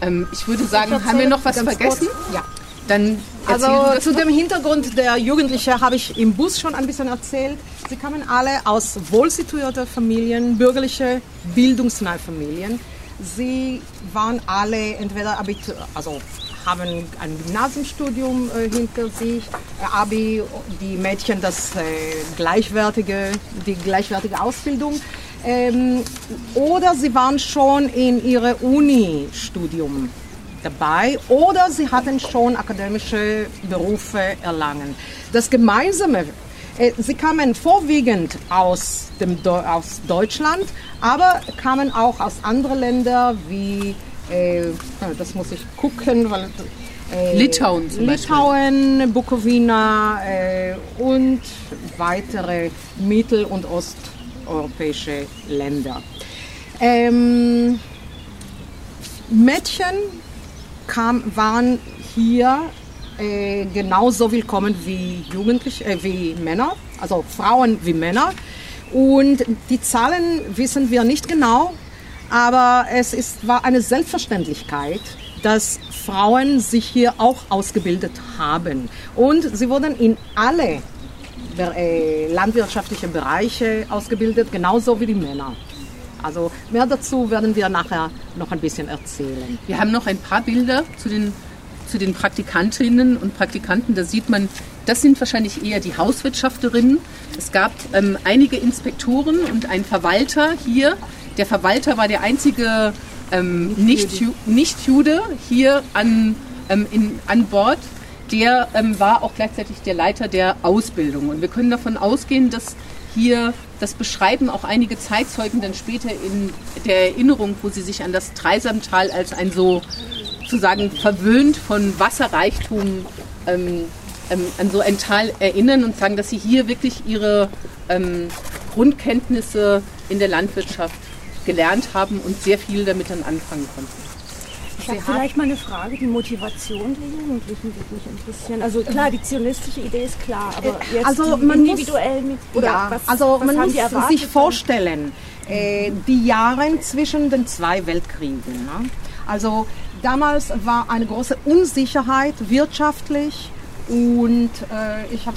Ähm, ich würde sagen, haben wir noch was vergessen? Ja. Dann Also zu dem Hintergrund der Jugendlichen habe ich im Bus schon ein bisschen erzählt. Sie kamen alle aus wohlsituierten Familien, bürgerliche, bildungsnahe Familien. Sie waren alle entweder Abitur, also haben ein Gymnasiumstudium äh, hinter sich, äh, Abi, die Mädchen das äh, gleichwertige, die gleichwertige Ausbildung. Ähm, oder sie waren schon in ihrem Uni-Studium dabei oder sie hatten schon akademische Berufe erlangen. Das Gemeinsame, sie kamen vorwiegend aus, dem, aus Deutschland, aber kamen auch aus anderen Ländern wie, äh, das muss ich gucken, weil... Äh, Litauen zum Beispiel. Litauen, Bukowina äh, und weitere mittel- und osteuropäische Länder. Ähm, Mädchen kam, waren hier äh, genauso willkommen wie Jugendliche, äh, wie Männer, also Frauen wie Männer. Und die Zahlen wissen wir nicht genau, aber es ist, war eine Selbstverständlichkeit, dass Frauen sich hier auch ausgebildet haben. Und sie wurden in alle äh, landwirtschaftliche Bereiche ausgebildet, genauso wie die Männer. Also mehr dazu werden wir nachher noch ein bisschen erzählen. Wir haben noch ein paar Bilder zu den, zu den Praktikantinnen und Praktikanten. Da sieht man, das sind wahrscheinlich eher die Hauswirtschafterinnen. Es gab ähm, einige Inspektoren und ein Verwalter hier. Der Verwalter war der einzige ähm, Nicht-Ju- Nicht-Jude hier an, ähm, in, an Bord. Der ähm, war auch gleichzeitig der Leiter der Ausbildung. Und wir können davon ausgehen, dass hier das beschreiben auch einige Zeitzeugen dann später in der Erinnerung, wo sie sich an das Dreisamtal als ein so sozusagen verwöhnt von Wasserreichtum ähm, ähm, an so ein Tal erinnern und sagen, dass sie hier wirklich ihre ähm, Grundkenntnisse in der Landwirtschaft gelernt haben und sehr viel damit dann anfangen konnten. Ich habe vielleicht mal eine Frage. Die Motivation der Jugendlichen würde mich interessieren. Also klar, die zionistische Idee ist klar, aber jetzt Also man muss- individuell mit oder ja, was, also was man haben muss sich vorstellen, äh, die Jahre zwischen den zwei Weltkriegen. Ne? Also damals war eine große Unsicherheit wirtschaftlich und äh, ich habe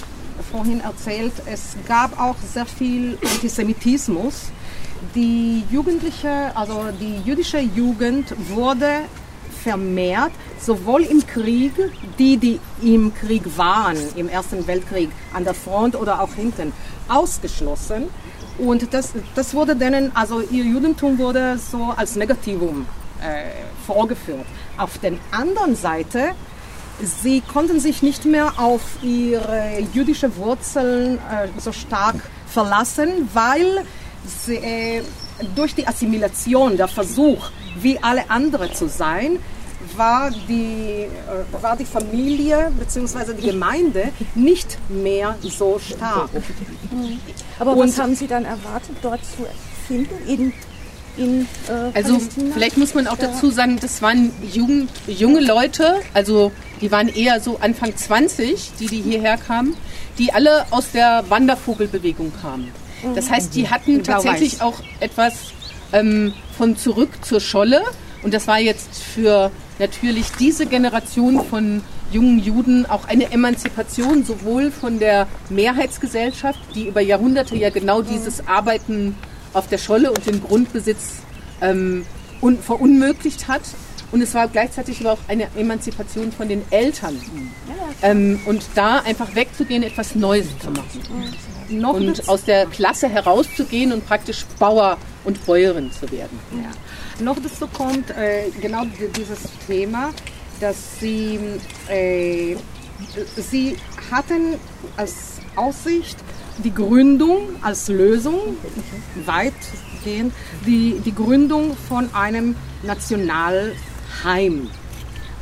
vorhin erzählt, es gab auch sehr viel Antisemitismus. Die jugendliche, also die jüdische Jugend wurde vermehrt, sowohl im Krieg, die, die im Krieg waren, im Ersten Weltkrieg, an der Front oder auch hinten, ausgeschlossen. Und das, das wurde denen, also ihr Judentum wurde so als Negativum vorgeführt. Auf der anderen Seite, sie konnten sich nicht mehr auf ihre jüdische Wurzeln äh, so stark verlassen, weil sie, äh, durch die Assimilation, der Versuch, wie alle anderen zu sein, war die, äh, war die Familie bzw. die Gemeinde nicht mehr so stark. Aber Und- was haben Sie dann erwartet, dort zu finden in, äh, Also Palästina? vielleicht muss man auch dazu sagen, das waren Jugend, junge Leute, also die waren eher so Anfang 20, die, die hierher kamen, die alle aus der Wandervogelbewegung kamen. Das heißt, die hatten tatsächlich auch etwas ähm, von zurück zur Scholle. Und das war jetzt für natürlich diese Generation von jungen Juden auch eine Emanzipation sowohl von der Mehrheitsgesellschaft, die über Jahrhunderte ja genau dieses Arbeiten auf der Scholle und den Grundbesitz ähm, un verunmöglicht hat. Und es war gleichzeitig aber auch eine Emanzipation von den Eltern. Ähm, und da einfach wegzugehen, etwas Neues zu machen. Noch und dazu- aus der Klasse herauszugehen und praktisch Bauer und Bäuerin zu werden. Ja. Noch dazu kommt äh, genau di- dieses Thema, dass sie, äh, sie hatten als Aussicht die Gründung als Lösung, weitgehend, die, die Gründung von einem Nationalheim.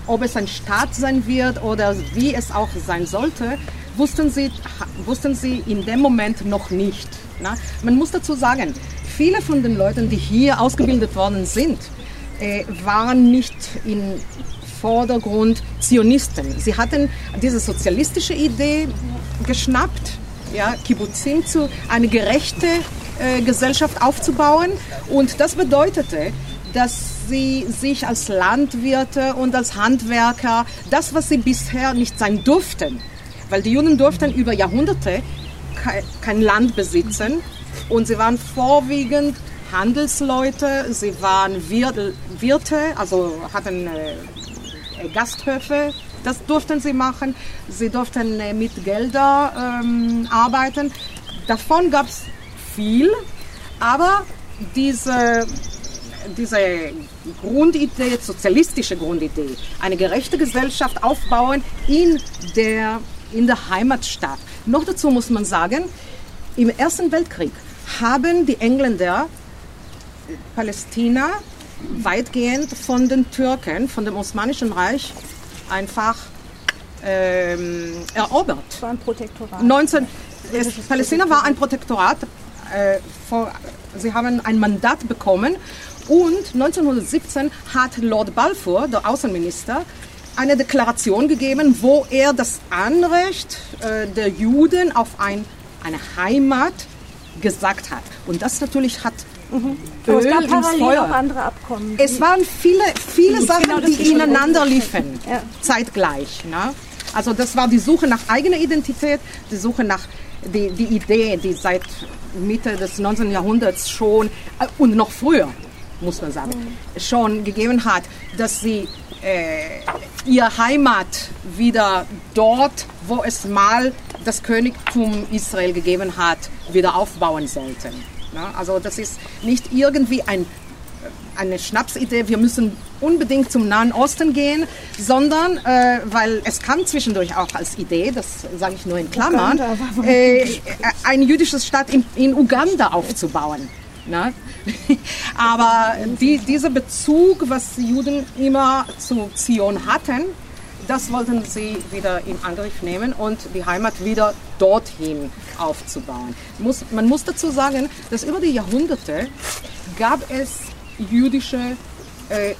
Ob es ein Staat sein wird oder wie es auch sein sollte, wussten sie, wussten sie in dem Moment noch nicht. Na? Man muss dazu sagen, viele von den Leuten, die hier ausgebildet worden sind, äh, waren nicht im Vordergrund Zionisten. Sie hatten diese sozialistische Idee geschnappt, ja, Kibbutzim zu eine gerechte äh, Gesellschaft aufzubauen. Und das bedeutete, dass sie sich als Landwirte und als Handwerker, das, was sie bisher nicht sein durften, weil die Juden durften über Jahrhunderte kein Land besitzen und sie waren vorwiegend Handelsleute, sie waren Wirte, also hatten äh, Gasthöfe, das durften sie machen. Sie durften äh, mit Gelder ähm, arbeiten. Davon gab es viel, aber diese, diese Grundidee, sozialistische Grundidee, eine gerechte Gesellschaft aufbauen in der, in der Heimatstadt. Noch dazu muss man sagen, im Ersten Weltkrieg haben die Engländer Palästina weitgehend von den Türken, von dem Osmanischen Reich einfach ähm, erobert. War ein Protektorat. 19, es, Palästina war ein Protektorat. Äh, vor, sie haben ein Mandat bekommen und 1917 hat Lord Balfour, der Außenminister, eine Deklaration gegeben, wo er das Anrecht äh, der Juden auf ein, eine Heimat gesagt hat. Und das natürlich hat Mhm. Aber es gab parallel auch andere Abkommen. Es waren viele, viele Sachen, genau die ineinander liefen, ja. zeitgleich. Ne? Also das war die Suche nach eigener Identität, die Suche nach die, die Idee, die seit Mitte des 19. Jahrhunderts schon äh, und noch früher, muss man sagen, mhm. schon gegeben hat, dass sie äh, ihr Heimat wieder dort, wo es mal das Königtum Israel gegeben hat, wieder aufbauen sollten. Also das ist nicht irgendwie ein, eine Schnapsidee, wir müssen unbedingt zum Nahen Osten gehen, sondern, äh, weil es kam zwischendurch auch als Idee, das sage ich nur in Klammern, äh, ein jüdisches Staat in, in Uganda aufzubauen. Na? [laughs] Aber die, dieser Bezug, was die Juden immer zu Zion hatten, das wollten sie wieder in Angriff nehmen und die Heimat wieder dorthin aufzubauen. Muss, man muss dazu sagen, dass über die Jahrhunderte gab es jüdische äh,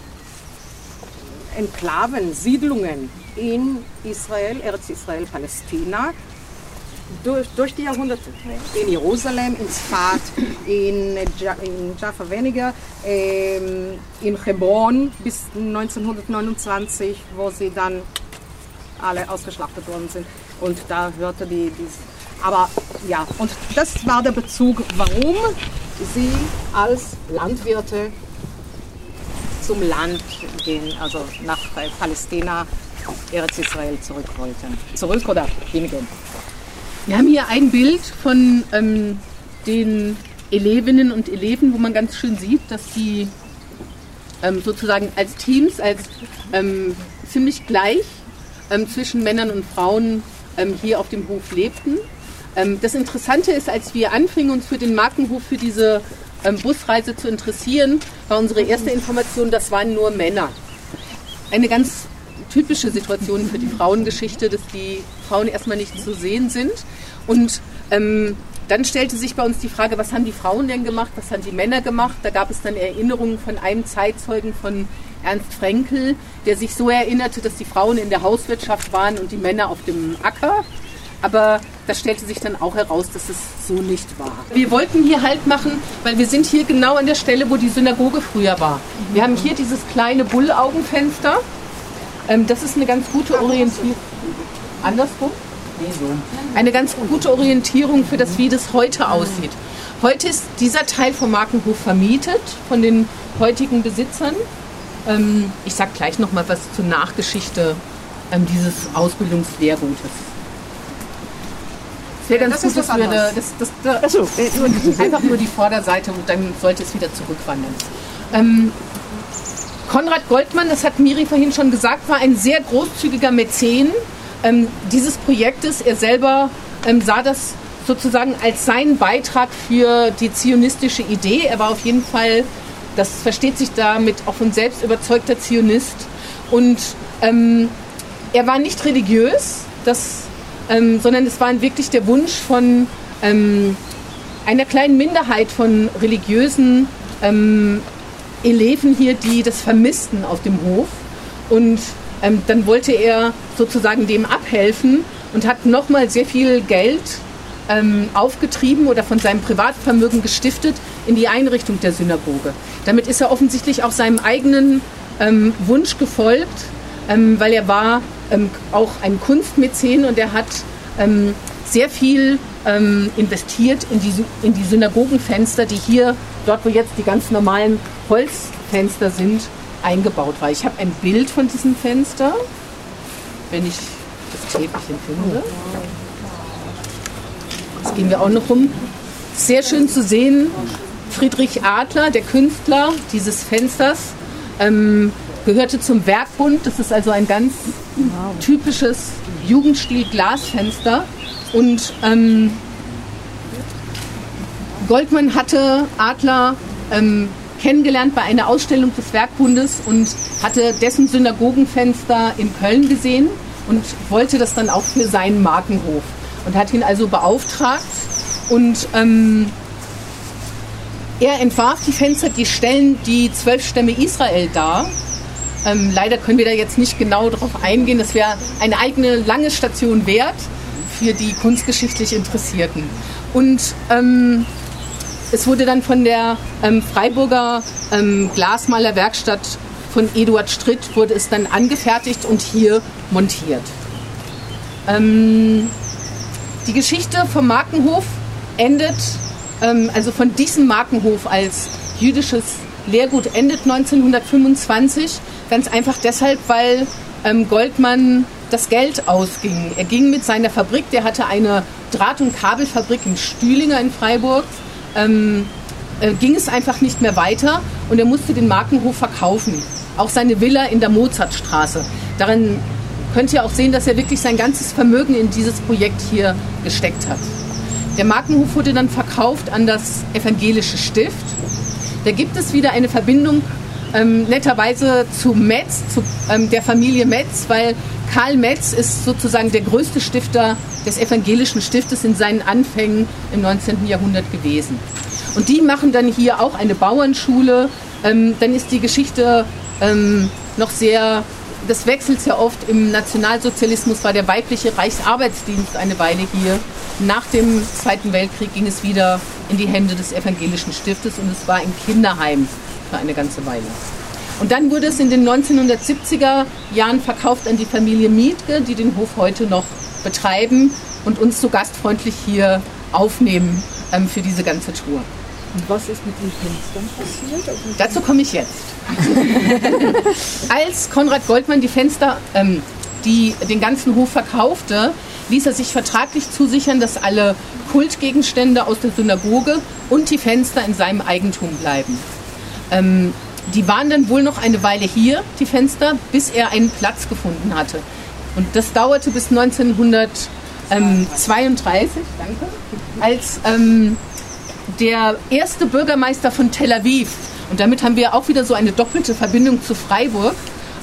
Enklaven, Siedlungen in Israel, Eretz Israel, Palästina, durch, durch die Jahrhunderte. In Jerusalem, in Sfat, in, in Jaffa weniger, ähm, in Hebron bis 1929, wo sie dann alle ausgeschlachtet worden sind. Und da hörte die, die aber ja, und das war der Bezug, warum sie als Landwirte zum Land gehen, also nach Palästina, Eretz Israel zurück wollten. Zurück oder hingehen. Wir haben hier ein Bild von ähm, den Elevinnen und Eleven, wo man ganz schön sieht, dass die ähm, sozusagen als Teams, als ähm, ziemlich gleich ähm, zwischen Männern und Frauen ähm, hier auf dem Hof lebten. Ähm, das Interessante ist, als wir anfingen, uns für den Markenhof, für diese Busreise zu interessieren, war unsere erste Information, das waren nur Männer. Eine ganz typische Situation für die Frauengeschichte, dass die Frauen erstmal nicht zu sehen sind. Und ähm, dann stellte sich bei uns die Frage, was haben die Frauen denn gemacht, was haben die Männer gemacht? Da gab es dann Erinnerungen von einem Zeitzeugen von Ernst Frenkel, der sich so erinnerte, dass die Frauen in der Hauswirtschaft waren und die Männer auf dem Acker. Aber das stellte sich dann auch heraus, dass es so nicht war. Wir wollten hier Halt machen, weil wir sind hier genau an der Stelle, wo die Synagoge früher war. Wir haben hier dieses kleine Bullaugenfenster ähm, das ist eine ganz gute Orientierung. Andersrum? So. Eine ganz gute Orientierung für das, wie das heute aussieht. Heute ist dieser Teil vom Markenhof vermietet von den heutigen Besitzern. Ähm, ich sage gleich noch mal was zur Nachgeschichte ähm, dieses Ausbildungslehrgutes. Es wäre ganz das gut, dass wir eine, das, das, das, Achso, einfach nur die Vorderseite und dann sollte es wieder zurückwandern. Ähm, Konrad Goldmann, das hat Miri vorhin schon gesagt, war ein sehr großzügiger Mäzen ähm, dieses Projektes. Er selber ähm, sah das sozusagen als seinen Beitrag für die zionistische Idee. Er war auf jeden Fall, das versteht sich damit, auch von selbst überzeugter Zionist. Und ähm, er war nicht religiös, das, ähm, sondern es war wirklich der Wunsch von ähm, einer kleinen Minderheit von religiösen ähm, Eleven hier, die das vermissten auf dem Hof. Und ähm, dann wollte er sozusagen dem abhelfen und hat nochmal sehr viel Geld ähm, aufgetrieben oder von seinem Privatvermögen gestiftet in die Einrichtung der Synagoge. Damit ist er offensichtlich auch seinem eigenen ähm, Wunsch gefolgt, ähm, weil er war ähm, auch ein Kunstmäzen und er hat ähm, sehr viel ähm, investiert in die, in die Synagogenfenster, die hier, dort wo jetzt die ganz normalen Holzfenster sind, eingebaut war. Ich habe ein Bild von diesem Fenster, wenn ich das Täfelchen finde. Das gehen wir auch noch rum. Sehr schön zu sehen, Friedrich Adler, der Künstler dieses Fensters, ähm, gehörte zum Werkbund. Das ist also ein ganz typisches Jugendstil-Glasfenster. Und ähm, Goldmann hatte Adler ähm, kennengelernt bei einer Ausstellung des Werkbundes und hatte dessen Synagogenfenster in Köln gesehen und wollte das dann auch für seinen Markenhof und hat ihn also beauftragt und ähm, er entwarf die Fenster, die stellen die zwölf Stämme Israel dar. Ähm, leider können wir da jetzt nicht genau darauf eingehen. Das wäre eine eigene lange Station wert für die kunstgeschichtlich Interessierten. Und ähm, es wurde dann von der ähm, Freiburger ähm, Glasmalerwerkstatt von Eduard Stritt wurde es dann angefertigt und hier montiert. Ähm, die Geschichte vom Markenhof endet, ähm, also von diesem Markenhof als jüdisches Lehrgut endet 1925, ganz einfach deshalb, weil ähm, Goldmann das Geld ausging. Er ging mit seiner Fabrik, der hatte eine Draht- und Kabelfabrik in Stühlinger in Freiburg, ähm, äh, ging es einfach nicht mehr weiter und er musste den Markenhof verkaufen. Auch seine Villa in der Mozartstraße. Darin könnt ihr auch sehen, dass er wirklich sein ganzes Vermögen in dieses Projekt hier gesteckt hat. Der Markenhof wurde dann verkauft an das evangelische Stift. Da gibt es wieder eine Verbindung ähm, netterweise zu Metz, zu ähm, der Familie Metz, weil Karl Metz ist sozusagen der größte Stifter des evangelischen Stiftes in seinen Anfängen im 19. Jahrhundert gewesen. Und die machen dann hier auch eine Bauernschule. Ähm, dann ist die Geschichte ähm, noch sehr, das wechselt sehr oft. Im Nationalsozialismus war der weibliche Reichsarbeitsdienst eine Weile hier. Nach dem Zweiten Weltkrieg ging es wieder in die Hände des evangelischen Stiftes und es war ein Kinderheim für eine ganze Weile. Und dann wurde es in den 1970er Jahren verkauft an die Familie Mietke, die den Hof heute noch betreiben und uns so gastfreundlich hier aufnehmen ähm, für diese ganze Tour. Und was ist mit den Fenstern passiert? Also Dazu komme ich jetzt. [laughs] Als Konrad Goldmann die Fenster, ähm, die den ganzen Hof verkaufte, ließ er sich vertraglich zusichern, dass alle Kultgegenstände aus der Synagoge und die Fenster in seinem Eigentum bleiben. Ähm, die waren dann wohl noch eine Weile hier, die Fenster, bis er einen Platz gefunden hatte. Und das dauerte bis 1932, danke, als ähm, der erste Bürgermeister von Tel Aviv, und damit haben wir auch wieder so eine doppelte Verbindung zu Freiburg,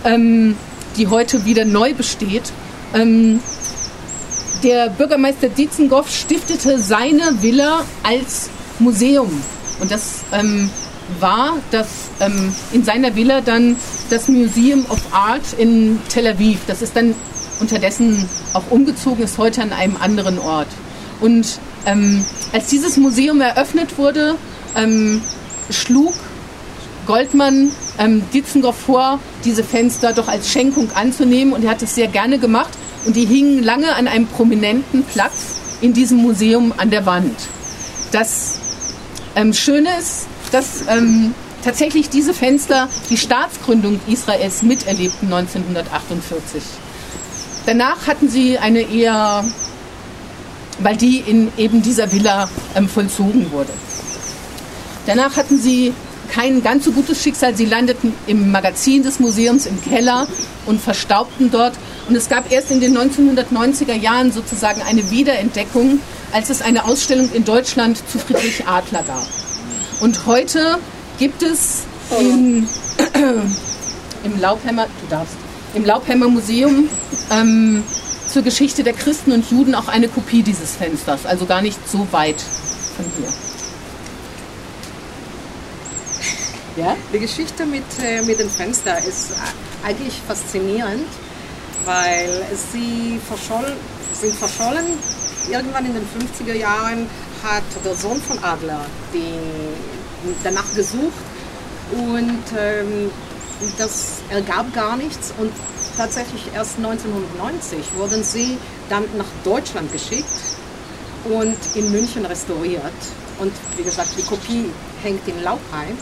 ähm, die heute wieder neu besteht, ähm, der Bürgermeister Dietzengoff stiftete seine Villa als Museum. Und das ähm, war, dass ähm, in seiner Villa dann das Museum of Art in Tel Aviv, das ist dann unterdessen auch umgezogen, ist heute an einem anderen Ort. Und ähm, als dieses Museum eröffnet wurde, ähm, schlug Goldmann ähm, Dietzengoff vor, diese Fenster doch als Schenkung anzunehmen und er hat es sehr gerne gemacht und die hingen lange an einem prominenten Platz in diesem Museum an der Wand. Das ähm, Schöne ist, dass ähm, tatsächlich diese Fenster die Staatsgründung Israels miterlebten 1948. Danach hatten sie eine eher, weil die in eben dieser Villa ähm, vollzogen wurde. Danach hatten sie kein ganz so gutes Schicksal. Sie landeten im Magazin des Museums im Keller und verstaubten dort. Und es gab erst in den 1990er Jahren sozusagen eine Wiederentdeckung, als es eine Ausstellung in Deutschland zu Friedrich Adler gab. Und heute gibt es in, im [clears throat] Laubheimer, du darfst, im Laubheimer Museum ähm, zur Geschichte der Christen und Juden auch eine Kopie dieses Fensters, also gar nicht so weit von hier. Ja? Die Geschichte mit, äh, mit dem Fenster ist eigentlich faszinierend, weil sie verscholl, sind verschollen. Irgendwann in den 50er Jahren hat der Sohn von Adler die, danach gesucht und ähm, das ergab gar nichts und tatsächlich erst 1990 wurden sie dann nach Deutschland geschickt und in München restauriert. Und wie gesagt, die Kopie hängt in Laubheim.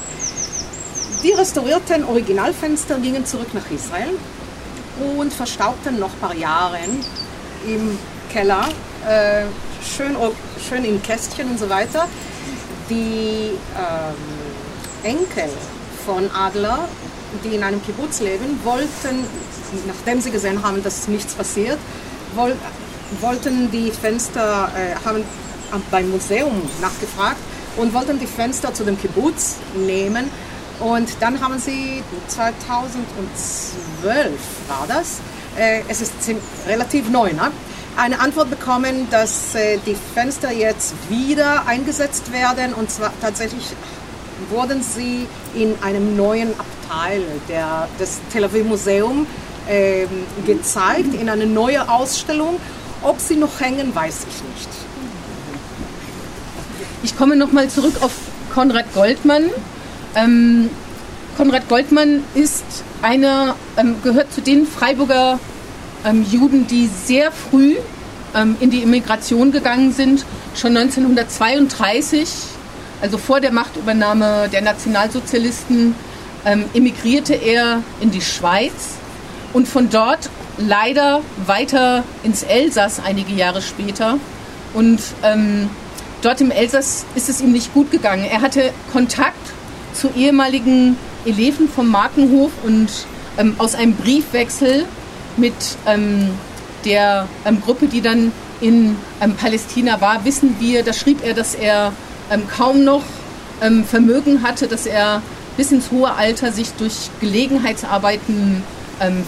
Die restaurierten Originalfenster gingen zurück nach Israel und verstaubten noch ein paar Jahre im Keller, äh, schön, schön in Kästchen und so weiter. Die ähm, Enkel von Adler, die in einem Kibbutz leben, wollten, nachdem sie gesehen haben, dass nichts passiert, woll, wollten die Fenster, äh, haben beim Museum nachgefragt und wollten die Fenster zu dem Kibbutz nehmen. Und dann haben sie 2012 war das, äh, es ist relativ neu, ne? eine Antwort bekommen, dass äh, die Fenster jetzt wieder eingesetzt werden und zwar tatsächlich wurden sie in einem neuen Abteil der, des Tel Aviv Museum äh, gezeigt, in eine neue Ausstellung. Ob sie noch hängen, weiß ich nicht. Ich komme nochmal zurück auf Konrad Goldmann. Ähm, Konrad Goldmann ist einer, ähm, gehört zu den Freiburger ähm, Juden, die sehr früh ähm, in die Immigration gegangen sind. Schon 1932, also vor der Machtübernahme der Nationalsozialisten, ähm, emigrierte er in die Schweiz und von dort leider weiter ins Elsass einige Jahre später. Und ähm, dort im Elsass ist es ihm nicht gut gegangen. Er hatte Kontakt zu ehemaligen Eleven vom Markenhof und ähm, aus einem Briefwechsel mit ähm, der ähm, Gruppe, die dann in ähm, Palästina war, wissen wir, da schrieb er, dass er ähm, kaum noch ähm, Vermögen hatte, dass er bis ins hohe Alter sich durch Gelegenheitsarbeiten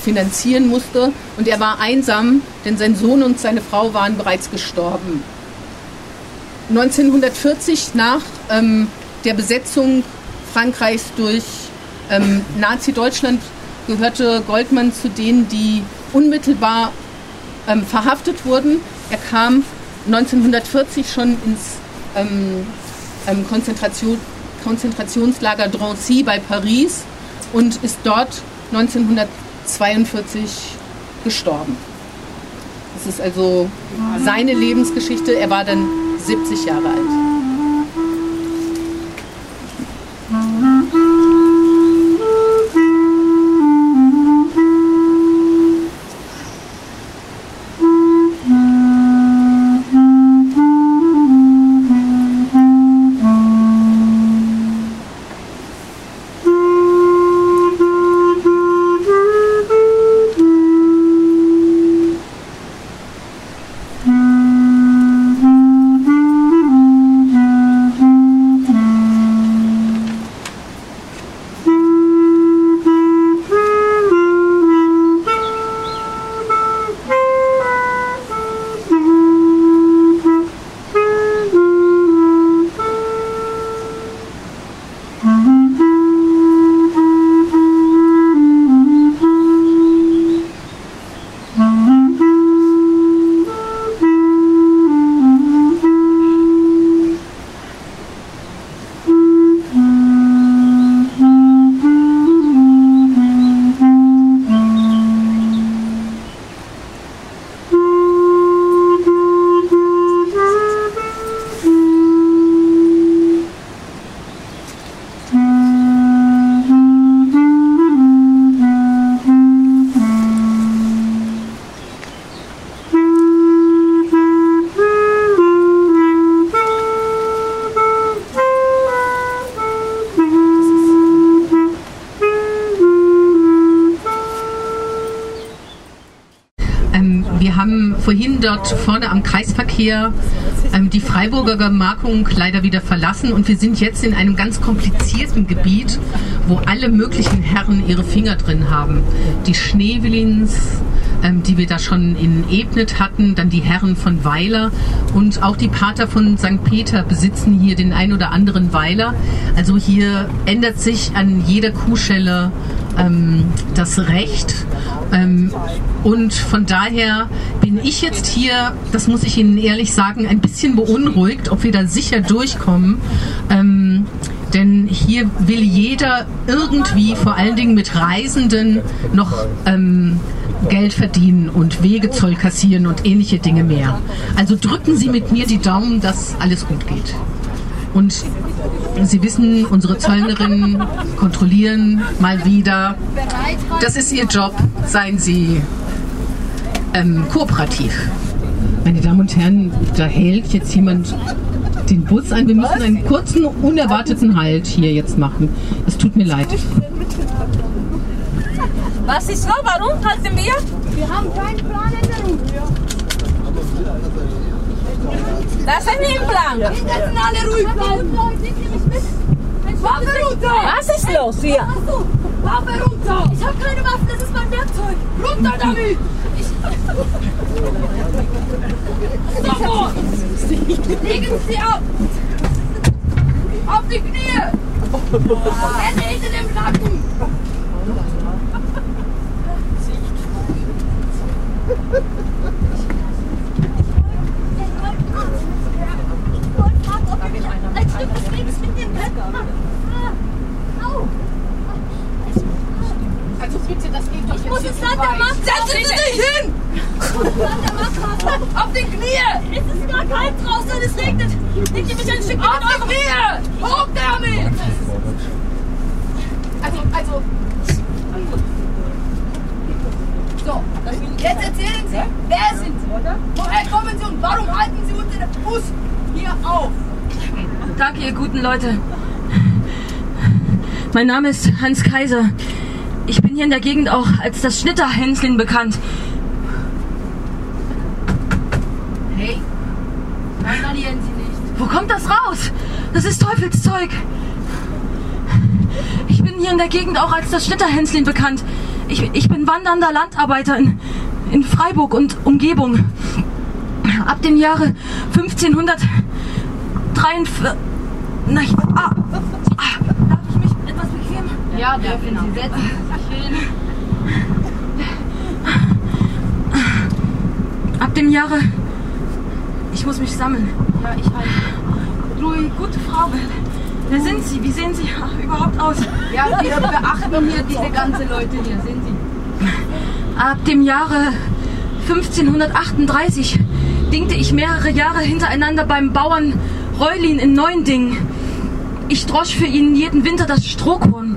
finanzieren musste. Und er war einsam, denn sein Sohn und seine Frau waren bereits gestorben. 1940 nach der Besetzung Frankreichs durch ähm, Nazi-Deutschland gehörte Goldmann zu denen, die unmittelbar ähm, verhaftet wurden. Er kam 1940 schon ins ähm, ähm, Konzentration, Konzentrationslager Drancy bei Paris und ist dort 1942 gestorben. Das ist also seine Lebensgeschichte. Er war dann 70 Jahre alt. Vorhin vorne am Kreisverkehr ähm, die Freiburger Gemarkung leider wieder verlassen und wir sind jetzt in einem ganz komplizierten Gebiet, wo alle möglichen Herren ihre Finger drin haben. Die Schneewillins, ähm, die wir da schon in Ebnet hatten, dann die Herren von Weiler und auch die Pater von St. Peter besitzen hier den ein oder anderen Weiler. Also hier ändert sich an jeder Kuhschelle ähm, das Recht. Ähm, und von daher ich jetzt hier, das muss ich Ihnen ehrlich sagen, ein bisschen beunruhigt, ob wir da sicher durchkommen. Ähm, Denn hier will jeder irgendwie, vor allen Dingen mit Reisenden, noch ähm, Geld verdienen und Wegezoll kassieren und ähnliche Dinge mehr. Also drücken Sie mit mir die Daumen, dass alles gut geht. Und Sie wissen, unsere Zollnerinnen kontrollieren mal wieder. Das ist Ihr Job. Seien Sie ähm, kooperativ. Meine Damen und Herren, da hält jetzt jemand den Bus ein. Wir müssen einen kurzen, unerwarteten Halt hier jetzt machen. Es tut mir leid. Was ist los? Warum halten wir? Wir haben keinen Plan in der Route. Das ist ein Plan. Wir müssen alle ruhig bleiben. Waffe runter! Was ist los hier? Waffe runter! Ich habe keine Waffe, das ist mein Werkzeug. Runter damit! Sofort! Legen Sie ab! Auf die Knie! Hände hinter dem Nacken! Also bitte, das geht doch jetzt muss zu Land der weit. Macht. Setzen Sie sich hin! [laughs] Auf die Knie! Es ist gar kalt draußen, es regnet. Nehmt ihr mich ein Stück Auf die Knie! Hoch damit! Also, also, So, jetzt erzählen Sie, wer sind Sie? Woher kommen Sie und warum halten Sie unseren Bus hier auf? Danke, ihr guten Leute. Mein Name ist Hans Kaiser. Ich bin hier in der Gegend auch als das Schnitterhänschen bekannt. Das raus? Das ist Teufelszeug. Ich bin hier in der Gegend auch als das Schnitterhänschen bekannt. Ich, ich bin wandernder Landarbeiter in, in Freiburg und Umgebung. Ab dem Jahre 1543. Nein, ah, ah, darf ich mich etwas bequem? Ja, dürfen Sie. Setzen Sie sich hin. Ab dem Jahre. Ich muss mich sammeln. Ja, ich halte. Louis, gute Frau. Wer sind Sie? Wie sehen Sie [laughs] überhaupt aus? Ja, wir beachten hier diese ganzen Leute hier. Sehen Sie? Ab dem Jahre 1538 dingte ich mehrere Jahre hintereinander beim Bauern Reulin in Neunding. Ich drosch für ihn jeden Winter das Strohkorn.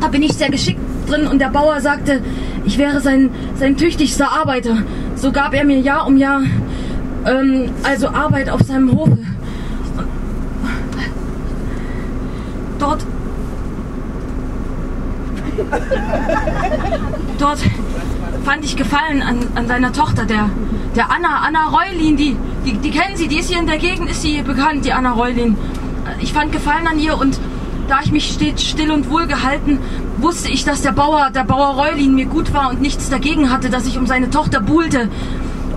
Da bin ich sehr geschickt drin und der Bauer sagte, ich wäre sein, sein tüchtigster Arbeiter. So gab er mir Jahr um Jahr ähm, also Arbeit auf seinem Hofe. Dort Dort fand ich Gefallen an, an seiner Tochter, der, der Anna, Anna Reulin, die, die, die kennen Sie, die ist hier in der Gegend, ist sie bekannt, die Anna Reulin. Ich fand Gefallen an ihr und da ich mich stets still und wohl gehalten, wusste ich, dass der Bauer, der Bauer Reulin mir gut war und nichts dagegen hatte, dass ich um seine Tochter buhlte.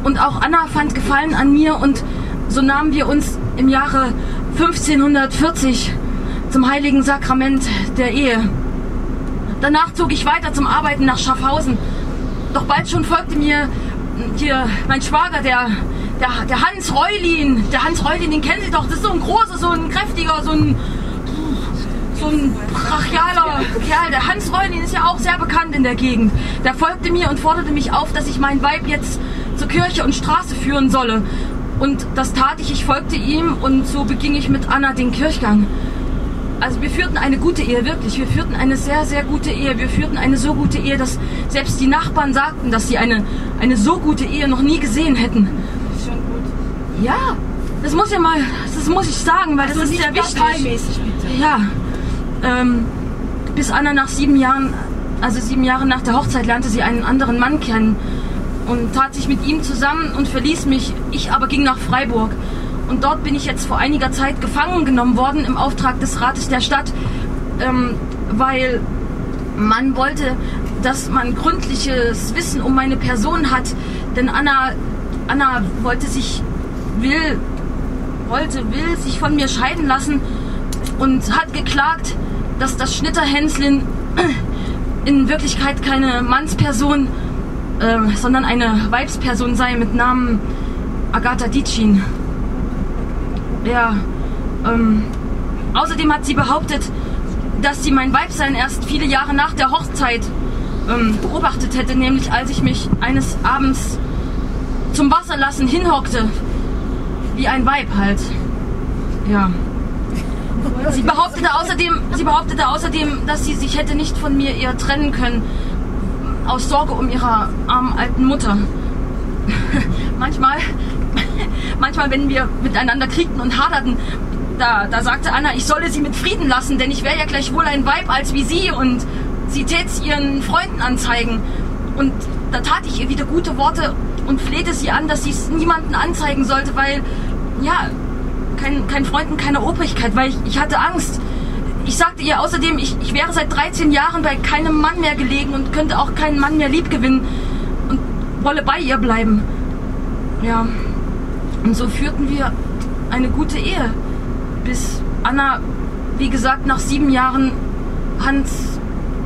Und auch Anna fand Gefallen an mir und so nahmen wir uns im Jahre 1540 zum heiligen Sakrament der Ehe. Danach zog ich weiter zum Arbeiten nach Schaffhausen. Doch bald schon folgte mir hier mein Schwager, der, der, der Hans Reulin. Der Hans Reulin, den kennen Sie doch. Das ist so ein großer, so ein kräftiger, so ein, so ein brachialer Kerl. Der Hans Reulin ist ja auch sehr bekannt in der Gegend. Der folgte mir und forderte mich auf, dass ich mein Weib jetzt zur Kirche und Straße führen solle. Und das tat ich. Ich folgte ihm und so beging ich mit Anna den Kirchgang. Also wir führten eine gute Ehe, wirklich. Wir führten eine sehr, sehr gute Ehe. Wir führten eine so gute Ehe, dass selbst die Nachbarn sagten, dass sie eine, eine so gute Ehe noch nie gesehen hätten. Schon gut. Ja, das muss ja mal, das muss ich sagen, weil das Also ist nicht sehr wichtig. bitte. Ja, ähm, bis Anna nach sieben Jahren, also sieben Jahre nach der Hochzeit, lernte sie einen anderen Mann kennen und tat sich mit ihm zusammen und verließ mich. Ich aber ging nach Freiburg. Und dort bin ich jetzt vor einiger Zeit gefangen genommen worden im Auftrag des Rates der Stadt, ähm, weil man wollte, dass man gründliches Wissen um meine Person hat. Denn Anna, Anna wollte sich, will, wollte, will sich von mir scheiden lassen und hat geklagt, dass das Schnitterhänslin [clears throat] in Wirklichkeit keine Mannsperson, äh, sondern eine Weibsperson sei mit Namen Agatha Ditschin. Ja, ähm, Außerdem hat sie behauptet, dass sie mein Weibsein erst viele Jahre nach der Hochzeit ähm, beobachtet hätte, nämlich als ich mich eines Abends zum Wasserlassen hinhockte. Wie ein Weib halt. Ja. Sie behauptete außerdem, sie behauptete außerdem, dass sie sich hätte nicht von mir eher trennen können, aus Sorge um ihre armen alten Mutter. [laughs] manchmal, manchmal, wenn wir miteinander kriegten und haderten, da, da sagte Anna, ich solle sie mit Frieden lassen, denn ich wäre ja gleich wohl ein Weib als wie sie und sie tät's ihren Freunden anzeigen. Und da tat ich ihr wieder gute Worte und flehte sie an, dass sie es niemanden anzeigen sollte, weil, ja, kein, kein Freund und keine Obrigkeit, weil ich, ich hatte Angst. Ich sagte ihr außerdem, ich, ich wäre seit 13 Jahren bei keinem Mann mehr gelegen und könnte auch keinen Mann mehr lieb gewinnen und wolle bei ihr bleiben. Ja, und so führten wir eine gute Ehe, bis Anna, wie gesagt, nach sieben Jahren Hans,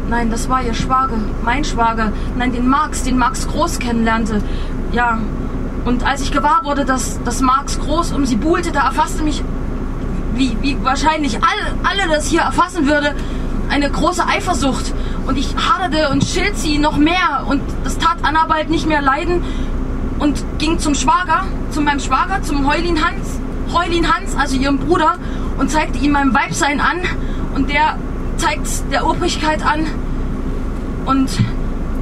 nein, das war ihr Schwager, mein Schwager, nein, den Marx, den Marx Groß kennenlernte. Ja, und als ich gewahr wurde, dass, dass Marx groß um sie buhlte, da erfasste mich, wie, wie wahrscheinlich alle, alle das hier erfassen würde, eine große Eifersucht. Und ich haderte und schilt sie noch mehr. Und das tat Anna bald nicht mehr leiden und ging zum Schwager, zu meinem Schwager, zum Heulin Hans, Heulin Hans, also ihrem Bruder, und zeigte ihm mein Weibsein an. Und der zeigt der Obrigkeit an. Und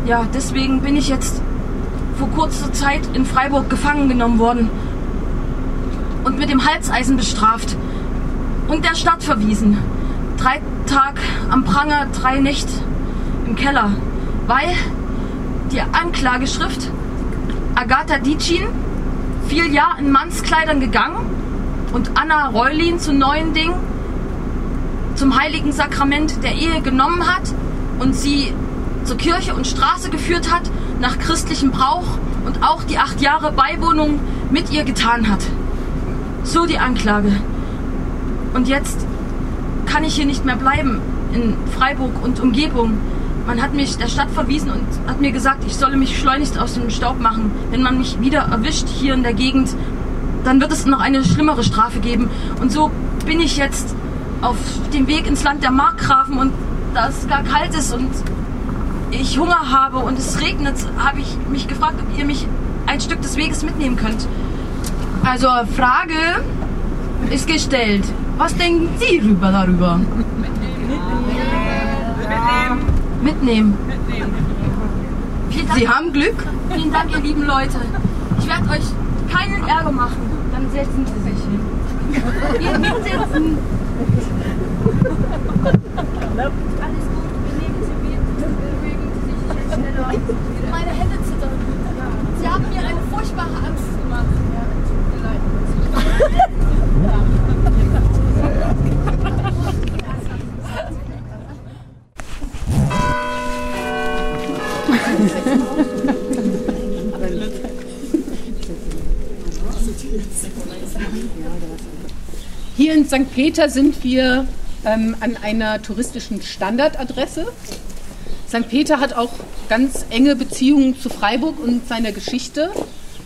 ja, deswegen bin ich jetzt vor kurzer Zeit in Freiburg gefangen genommen worden und mit dem Halseisen bestraft und der Stadt verwiesen. Drei Tag am Pranger, drei Nächte im Keller, weil die Anklageschrift Agatha Ditschin vier Jahre in Mannskleidern gegangen und Anna Reulin zu neuen Dingen zum heiligen Sakrament der Ehe genommen hat und sie zur Kirche und Straße geführt hat nach christlichem Brauch und auch die acht Jahre Beiwohnung mit ihr getan hat. So die Anklage. Und jetzt kann ich hier nicht mehr bleiben in Freiburg und Umgebung. Man hat mich der Stadt verwiesen und hat mir gesagt, ich solle mich schleunigst aus dem Staub machen. Wenn man mich wieder erwischt hier in der Gegend, dann wird es noch eine schlimmere Strafe geben. Und so bin ich jetzt auf dem Weg ins Land der Markgrafen und da es gar kalt ist und ich Hunger habe und es regnet, habe ich mich gefragt, ob ihr mich ein Stück des Weges mitnehmen könnt. Also Frage ist gestellt. Was denken Sie rüber darüber? Mitnehmen. Mitnehmen. Sie haben Glück. Vielen Dank, ihr lieben Leute. Ich werde euch keinen Ärger machen. Dann setzen Sie sich hin. Hier hinsetzen. Alles meine Hände zittern. Sie haben mir eine furchtbare Angst in St. Peter sind wir ähm, an einer touristischen Standardadresse. St. Peter hat auch ganz enge Beziehungen zu Freiburg und seiner Geschichte.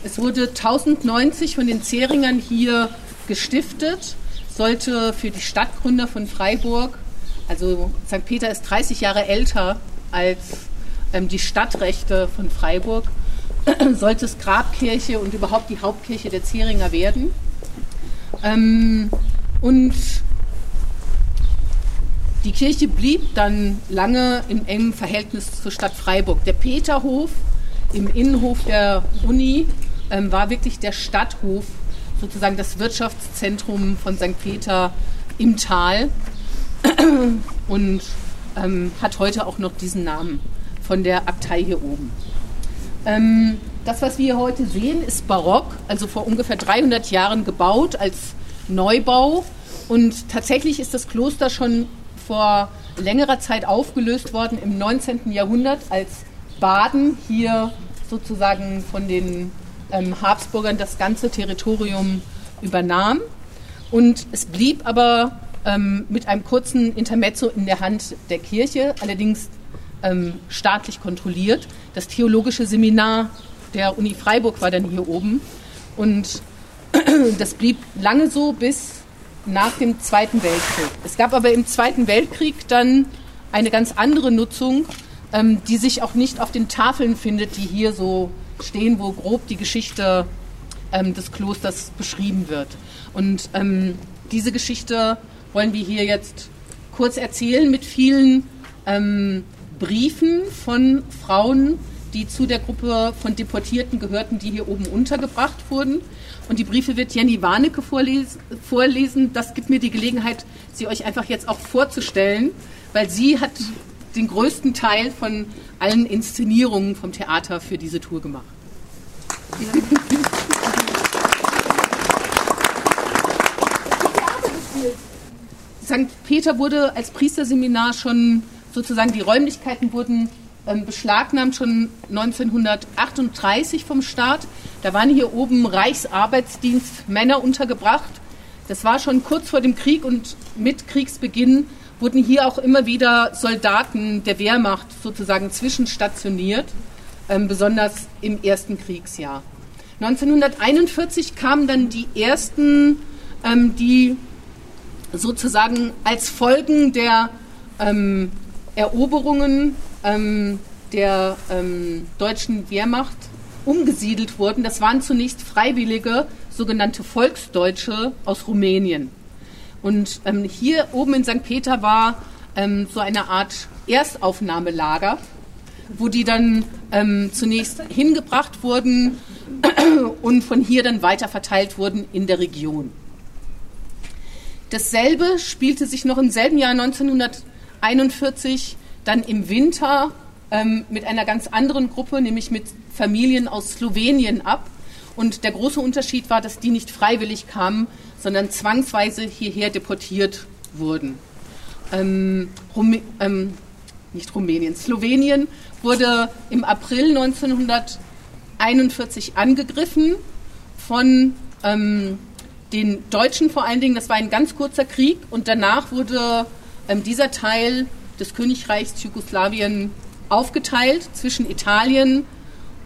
Es wurde 1090 von den Zeringern hier gestiftet, sollte für die Stadtgründer von Freiburg, also St. Peter ist 30 Jahre älter als ähm, die Stadtrechte von Freiburg, [clears throat] sollte es Grabkirche und überhaupt die Hauptkirche der Zeringer werden. Ähm, und die Kirche blieb dann lange in engem Verhältnis zur Stadt Freiburg. Der Peterhof im Innenhof der Uni ähm, war wirklich der Stadthof, sozusagen das Wirtschaftszentrum von St. Peter im Tal [clears throat] und ähm, hat heute auch noch diesen Namen von der Abtei hier oben. Ähm, das, was wir heute sehen, ist barock, also vor ungefähr 300 Jahren gebaut als Neubau. Und tatsächlich ist das Kloster schon vor längerer Zeit aufgelöst worden im 19. Jahrhundert, als Baden hier sozusagen von den ähm, Habsburgern das ganze Territorium übernahm. Und es blieb aber ähm, mit einem kurzen Intermezzo in der Hand der Kirche, allerdings ähm, staatlich kontrolliert. Das Theologische Seminar der Uni Freiburg war dann hier oben. Und das blieb lange so, bis nach dem Zweiten Weltkrieg. Es gab aber im Zweiten Weltkrieg dann eine ganz andere Nutzung, ähm, die sich auch nicht auf den Tafeln findet, die hier so stehen, wo grob die Geschichte ähm, des Klosters beschrieben wird. Und ähm, diese Geschichte wollen wir hier jetzt kurz erzählen mit vielen ähm, Briefen von Frauen, die zu der Gruppe von Deportierten gehörten, die hier oben untergebracht wurden. Und die Briefe wird Jenny Warnecke vorlesen. Das gibt mir die Gelegenheit, sie euch einfach jetzt auch vorzustellen, weil sie hat den größten Teil von allen Inszenierungen vom Theater für diese Tour gemacht. [laughs] St. Peter wurde als Priesterseminar schon sozusagen, die Räumlichkeiten wurden ähm, beschlagnahmt schon 1938 vom Staat. Da waren hier oben Reichsarbeitsdienst Männer untergebracht. Das war schon kurz vor dem Krieg und mit Kriegsbeginn wurden hier auch immer wieder Soldaten der Wehrmacht sozusagen zwischenstationiert, ähm, besonders im ersten Kriegsjahr. 1941 kamen dann die ersten, ähm, die sozusagen als Folgen der ähm, Eroberungen ähm, der ähm, deutschen Wehrmacht umgesiedelt wurden. Das waren zunächst freiwillige sogenannte Volksdeutsche aus Rumänien. Und ähm, hier oben in St. Peter war ähm, so eine Art Erstaufnahmelager, wo die dann ähm, zunächst hingebracht wurden [clears throat] und von hier dann weiter verteilt wurden in der Region. Dasselbe spielte sich noch im selben Jahr 1941 dann im Winter ähm, mit einer ganz anderen Gruppe, nämlich mit Familien aus Slowenien ab. Und der große Unterschied war, dass die nicht freiwillig kamen, sondern zwangsweise hierher deportiert wurden. Ähm, Rumä ähm, nicht Rumänien, Slowenien wurde im April 1941 angegriffen von ähm, den Deutschen vor allen Dingen. Das war ein ganz kurzer Krieg und danach wurde ähm, dieser Teil des Königreichs Jugoslawien aufgeteilt zwischen Italien,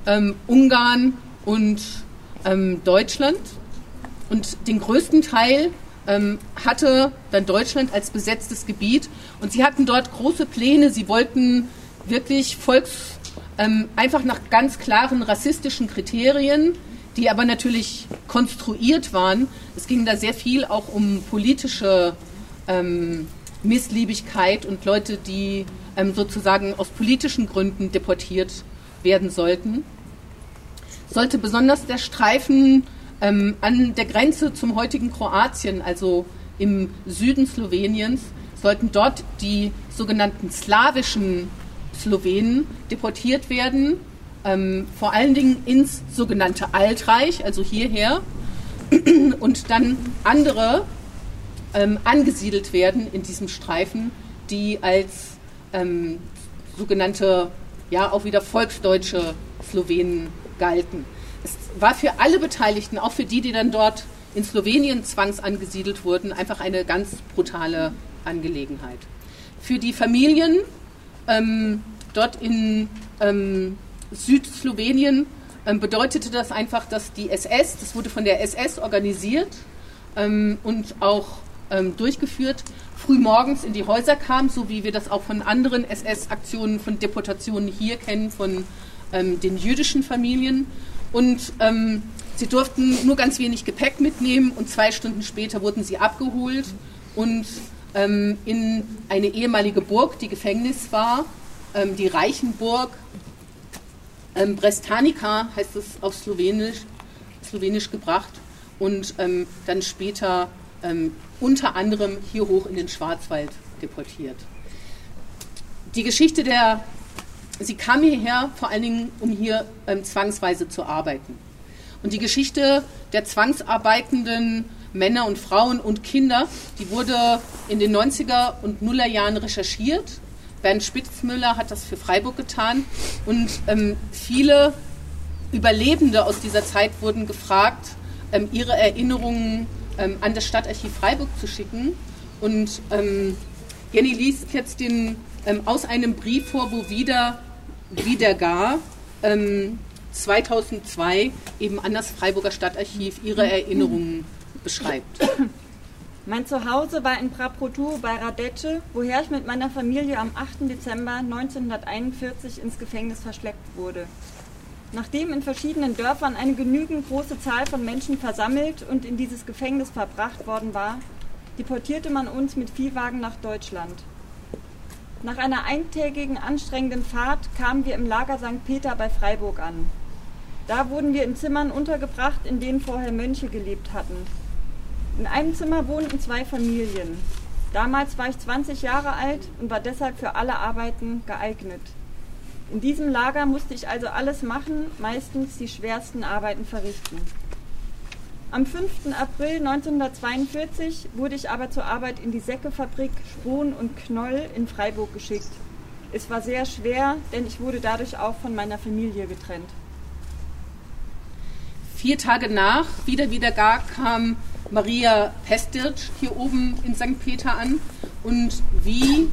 ähm, Ungarn und ähm, Deutschland. Und den größten Teil ähm, hatte dann Deutschland als besetztes Gebiet. Und sie hatten dort große Pläne. Sie wollten wirklich Volks, ähm, einfach nach ganz klaren rassistischen Kriterien, die aber natürlich konstruiert waren. Es ging da sehr viel auch um politische ähm, Missliebigkeit und Leute, die ähm, sozusagen aus politischen Gründen deportiert werden sollten. Sollte besonders der Streifen ähm, an der Grenze zum heutigen Kroatien, also im Süden Sloweniens, sollten dort die sogenannten slawischen Slowenen deportiert werden, ähm, vor allen Dingen ins sogenannte Altreich, also hierher, [clears throat] und dann andere ähm, angesiedelt werden in diesem Streifen, die als ähm, sogenannte, ja, auch wieder volksdeutsche Slowenen galten. Es war für alle Beteiligten, auch für die, die dann dort in Slowenien zwangsangesiedelt wurden, einfach eine ganz brutale Angelegenheit. Für die Familien ähm, dort in ähm, Südslowenien ähm, bedeutete das einfach, dass die SS, das wurde von der SS organisiert ähm, und auch ähm, durchgeführt, frühmorgens in die Häuser kam, so wie wir das auch von anderen SS-Aktionen, von Deportationen hier kennen, von ähm, den jüdischen Familien. Und ähm, sie durften nur ganz wenig Gepäck mitnehmen und zwei Stunden später wurden sie abgeholt und ähm, in eine ehemalige Burg, die Gefängnis war, ähm, die Reichenburg. Ähm, Brestanica heißt es auf Slowenisch, Slowenisch gebracht und dann später ähm, unter anderem hier hoch in den Schwarzwald deportiert. Die Geschichte der, sie kam hierher vor allen Dingen, um hier ähm, zwangsweise zu arbeiten. Und die Geschichte der zwangsarbeitenden Männer und Frauen und Kinder, die wurde in den 90er und Nuller Jahren recherchiert. Bernd Spitzmüller hat das für Freiburg getan und ähm, viele Überlebende aus dieser Zeit wurden gefragt, ähm, ihre Erinnerungen ähm, an das Stadtarchiv Freiburg zu schicken. Und ähm, Jenny liest jetzt den, ähm, aus einem Brief vor, wo wieder, wieder gar 2002 ähm, eben an das Freiburger Stadtarchiv ihre Erinnerungen beschreibt. Mein Zuhause war in Praprotu bei Radece, woher ich mit meiner Familie am 8. Dezember 1941 ins Gefängnis verschleppt wurde. Nachdem in verschiedenen Dörfern eine genügend große Zahl von Menschen versammelt und in dieses Gefängnis verbracht worden war, deportierte man uns mit Viehwagen nach Deutschland. Nach einer eintägigen anstrengenden Fahrt kamen wir im Lager St. Peter bei Freiburg an. Da wurden wir in Zimmern untergebracht, in denen vorher Mönche gelebt hatten. In einem Zimmer wohnten zwei Familien. Damals war ich 20 Jahre alt und war deshalb für alle Arbeiten geeignet. In diesem Lager musste ich also alles machen, meistens die schwersten Arbeiten verrichten. Am 5. April 1942 wurde ich aber zur Arbeit in die Säckefabrik Spohn und Knoll in Freiburg geschickt. Es war sehr schwer, denn ich wurde dadurch auch von meiner Familie getrennt. Vier Tage nach Wieder Wieder Gar kam Maria Pestirc hier oben in St. Peter an und wie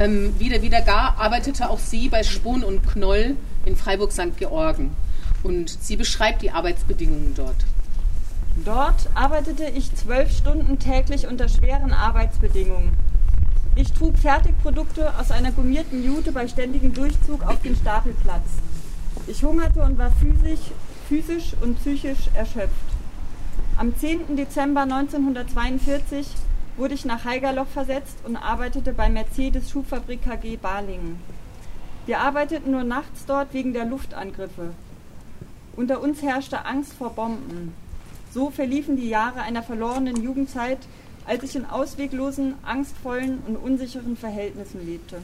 ähm, Wieder Wieder Gar arbeitete auch sie bei Spohn und Knoll in Freiburg-St. Georgen und sie beschreibt die Arbeitsbedingungen dort. Dort arbeitete ich zwölf Stunden täglich unter schweren Arbeitsbedingungen. Ich trug Fertigprodukte aus einer gummierten Jute bei ständigem Durchzug auf den Stapelplatz. Ich hungerte und war physisch physisch und psychisch erschöpft. Am 10. Dezember 1942 wurde ich nach Haigerloch versetzt und arbeitete bei Mercedes Schuhfabrik KG Balingen. Wir arbeiteten nur nachts dort wegen der Luftangriffe. Unter uns herrschte Angst vor Bomben. So verliefen die Jahre einer verlorenen Jugendzeit, als ich in ausweglosen, angstvollen und unsicheren Verhältnissen lebte.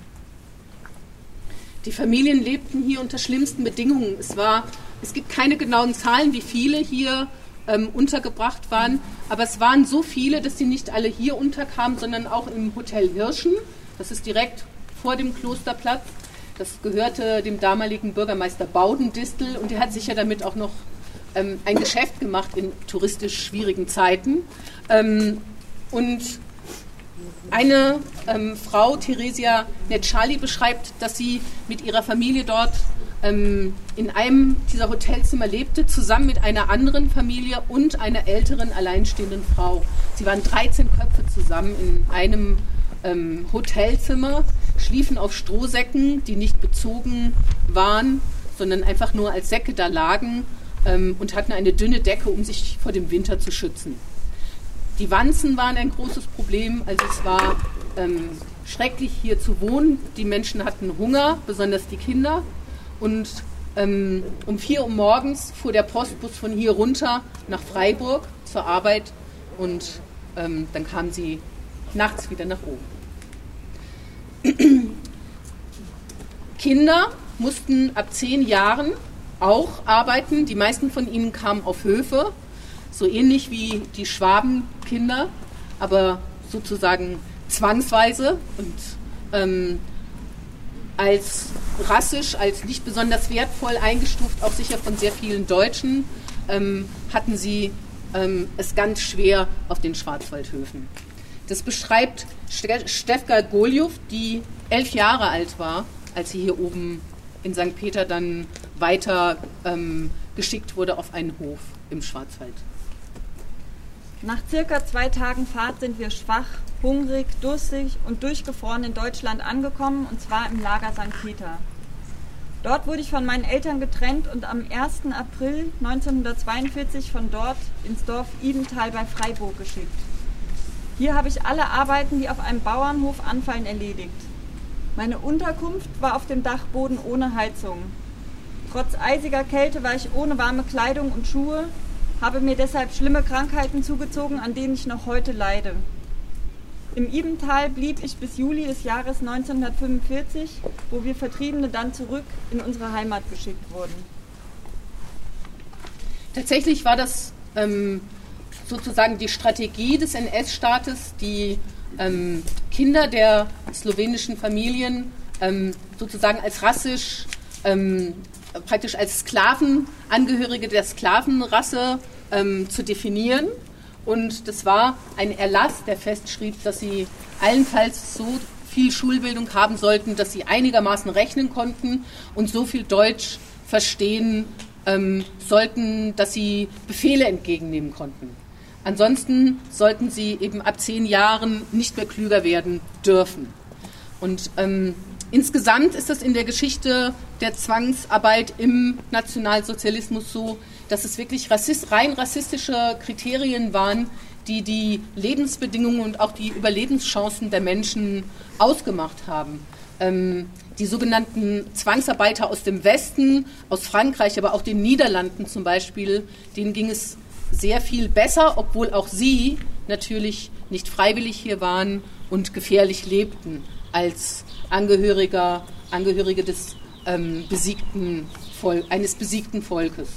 Die Familien lebten hier unter schlimmsten Bedingungen. Es war es gibt keine genauen Zahlen, wie viele hier ähm, untergebracht waren, aber es waren so viele, dass sie nicht alle hier unterkamen, sondern auch im Hotel Hirschen. Das ist direkt vor dem Klosterplatz. Das gehörte dem damaligen Bürgermeister Baudendistel und der hat sich ja damit auch noch ähm, ein Geschäft gemacht in touristisch schwierigen Zeiten. Ähm, und eine ähm, Frau, Theresia Netschali, beschreibt, dass sie mit ihrer Familie dort ähm, in einem dieser Hotelzimmer lebte, zusammen mit einer anderen Familie und einer älteren alleinstehenden Frau. Sie waren 13 Köpfe zusammen in einem ähm, Hotelzimmer, schliefen auf Strohsäcken, die nicht bezogen waren, sondern einfach nur als Säcke da lagen ähm, und hatten eine dünne Decke, um sich vor dem Winter zu schützen. Die Wanzen waren ein großes Problem, also es war ähm, schrecklich hier zu wohnen. Die Menschen hatten Hunger, besonders die Kinder. Und ähm, um 4 Uhr morgens fuhr der Postbus von hier runter nach Freiburg zur Arbeit und ähm, dann kamen sie nachts wieder nach oben. [clears throat] Kinder mussten ab zehn Jahren auch arbeiten. Die meisten von ihnen kamen auf Höfe, so ähnlich wie die Schwabenkinder, aber sozusagen zwangsweise und ähm, als rassisch, als nicht besonders wertvoll eingestuft, auch sicher von sehr vielen Deutschen, ähm, hatten sie ähm, es ganz schwer auf den Schwarzwaldhöfen. Das beschreibt Stefka Goljow, die elf Jahre alt war, als sie hier oben in St. Peter dann weiter ähm, geschickt wurde auf einen Hof im Schwarzwald. Nach circa zwei Tagen Fahrt sind wir schwach, hungrig, durstig und durchgefroren in Deutschland angekommen, und zwar im Lager St. Peter. Dort wurde ich von meinen Eltern getrennt und am 1. April 1942 von dort ins Dorf Idental bei Freiburg geschickt. Hier habe ich alle Arbeiten, die auf einem Bauernhof anfallen, erledigt. Meine Unterkunft war auf dem Dachboden ohne Heizung. Trotz eisiger Kälte war ich ohne warme Kleidung und Schuhe, habe mir deshalb schlimme Krankheiten zugezogen, an denen ich noch heute leide. Im Ibental blieb ich bis Juli des Jahres 1945, wo wir Vertriebene dann zurück in unsere Heimat geschickt wurden. Tatsächlich war das ähm, sozusagen die Strategie des NS-Staates, die ähm, Kinder der slowenischen Familien ähm, sozusagen als rassisch, ähm, praktisch als Sklavenangehörige der Sklavenrasse ähm, zu definieren und das war ein Erlass, der festschrieb, dass sie allenfalls so viel Schulbildung haben sollten, dass sie einigermaßen rechnen konnten und so viel Deutsch verstehen ähm, sollten, dass sie Befehle entgegennehmen konnten. Ansonsten sollten sie eben ab zehn Jahren nicht mehr klüger werden dürfen. Und ähm, insgesamt ist es in der Geschichte der Zwangsarbeit im Nationalsozialismus so, dass es wirklich rassist, rein rassistische Kriterien waren, die die Lebensbedingungen und auch die Überlebenschancen der Menschen ausgemacht haben. Ähm, die sogenannten Zwangsarbeiter aus dem Westen, aus Frankreich, aber auch den Niederlanden zum Beispiel, denen ging es sehr viel besser, obwohl auch sie natürlich nicht freiwillig hier waren und gefährlich lebten als Angehöriger, Angehörige des ähm, besiegten Vol eines besiegten Volkes.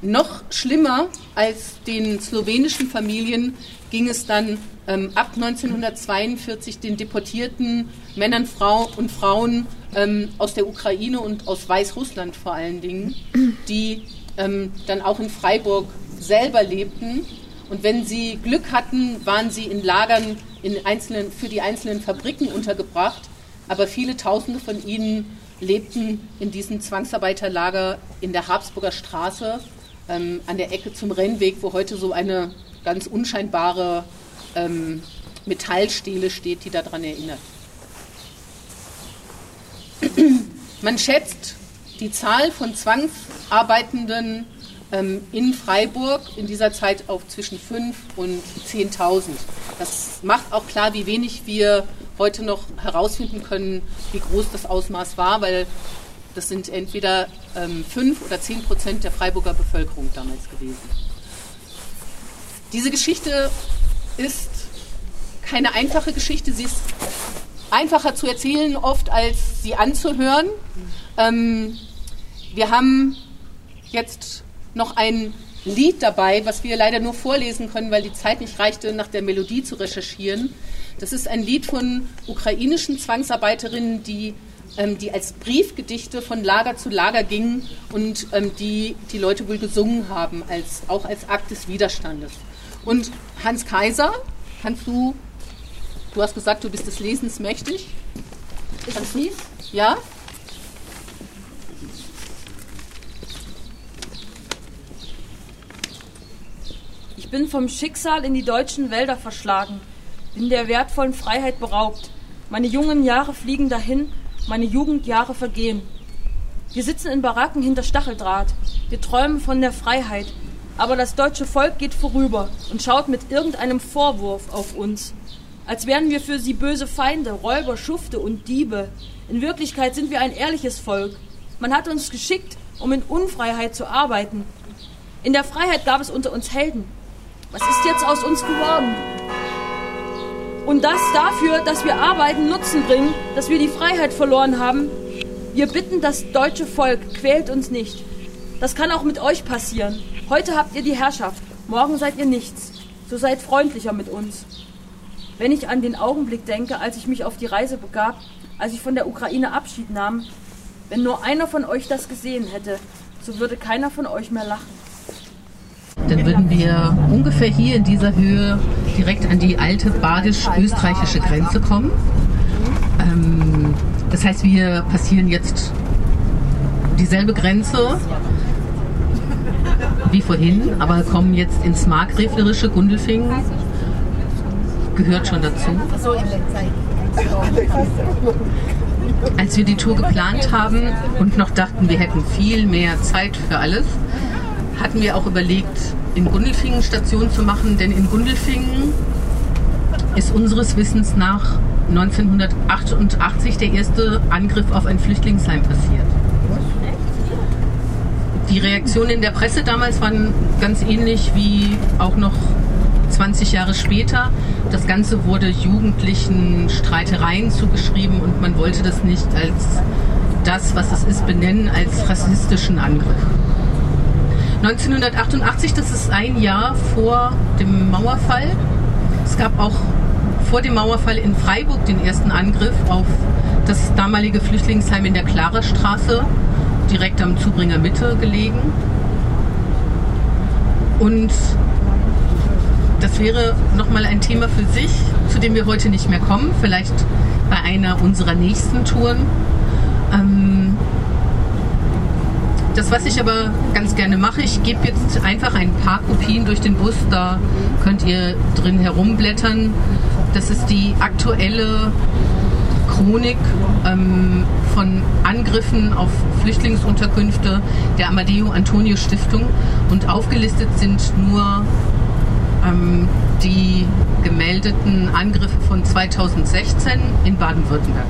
Noch schlimmer als den slowenischen Familien ging es dann ähm, ab 1942 den deportierten Männern Frau und Frauen ähm, aus der Ukraine und aus Weißrussland vor allen Dingen, die ähm, dann auch in Freiburg selber lebten. Und wenn sie Glück hatten, waren sie in Lagern in einzelnen, für die einzelnen Fabriken untergebracht. Aber viele Tausende von ihnen lebten in diesem Zwangsarbeiterlager in der Habsburger Straße ähm, an der Ecke zum Rennweg, wo heute so eine ganz unscheinbare ähm, Metallstele steht, die daran erinnert. [clears throat] Man schätzt die Zahl von Zwangsarbeitenden in Freiburg in dieser Zeit auf zwischen 5 und 10.000. Das macht auch klar, wie wenig wir heute noch herausfinden können, wie groß das Ausmaß war, weil das sind entweder ähm, 5 oder 10 Prozent der Freiburger Bevölkerung damals gewesen. Diese Geschichte ist keine einfache Geschichte. Sie ist einfacher zu erzählen oft als sie anzuhören. Ähm, wir haben jetzt noch ein Lied dabei, was wir leider nur vorlesen können, weil die Zeit nicht reichte, nach der Melodie zu recherchieren. Das ist ein Lied von ukrainischen Zwangsarbeiterinnen, die, ähm, die als Briefgedichte von Lager zu Lager gingen und ähm, die die Leute wohl gesungen haben, als, auch als Akt des Widerstandes. Und Hans Kaiser, kannst du, du hast gesagt, du bist des Lesens mächtig. Kannst du? Ja? Ich bin vom Schicksal in die deutschen Wälder verschlagen, bin der wertvollen Freiheit beraubt. Meine jungen Jahre fliegen dahin, meine Jugendjahre vergehen. Wir sitzen in Baracken hinter Stacheldraht. Wir träumen von der Freiheit. Aber das deutsche Volk geht vorüber und schaut mit irgendeinem Vorwurf auf uns. Als wären wir für sie böse Feinde, Räuber, Schufte und Diebe. In Wirklichkeit sind wir ein ehrliches Volk. Man hat uns geschickt, um in Unfreiheit zu arbeiten. In der Freiheit gab es unter uns Helden. Was ist jetzt aus uns geworden? Und das dafür, dass wir Arbeiten Nutzen bringen, dass wir die Freiheit verloren haben. Wir bitten das deutsche Volk, quält uns nicht. Das kann auch mit euch passieren. Heute habt ihr die Herrschaft, morgen seid ihr nichts. So seid freundlicher mit uns. Wenn ich an den Augenblick denke, als ich mich auf die Reise begab, als ich von der Ukraine Abschied nahm, wenn nur einer von euch das gesehen hätte, so würde keiner von euch mehr lachen. Dann würden wir ungefähr hier in dieser Höhe direkt an die alte badisch-österreichische Grenze kommen. Ähm, das heißt, wir passieren jetzt dieselbe Grenze wie vorhin, aber kommen jetzt ins Markgräflerische Gundelfingen. Gehört schon dazu. Als wir die Tour geplant haben und noch dachten, wir hätten viel mehr Zeit für alles, hatten wir auch überlegt, in Gundelfingen Station zu machen, denn in Gundelfingen ist unseres Wissens nach 1988 der erste Angriff auf ein Flüchtlingsheim passiert. Die Reaktionen in der Presse damals waren ganz ähnlich wie auch noch 20 Jahre später. Das Ganze wurde jugendlichen Streitereien zugeschrieben und man wollte das nicht als das, was es ist, benennen, als rassistischen Angriff. 1988, das ist ein Jahr vor dem Mauerfall. Es gab auch vor dem Mauerfall in Freiburg den ersten Angriff auf das damalige Flüchtlingsheim in der Klarerstraße direkt am Zubringer Mitte gelegen. Und das wäre nochmal ein Thema für sich, zu dem wir heute nicht mehr kommen, vielleicht bei einer unserer nächsten Touren. Ähm, Das, was ich aber ganz gerne mache, ich gebe jetzt einfach ein paar Kopien durch den Bus, da könnt ihr drin herumblättern. Das ist die aktuelle Chronik ähm, von Angriffen auf Flüchtlingsunterkünfte der Amadeo Antonio Stiftung und aufgelistet sind nur ähm, die gemeldeten Angriffe von 2016 in Baden-Württemberg.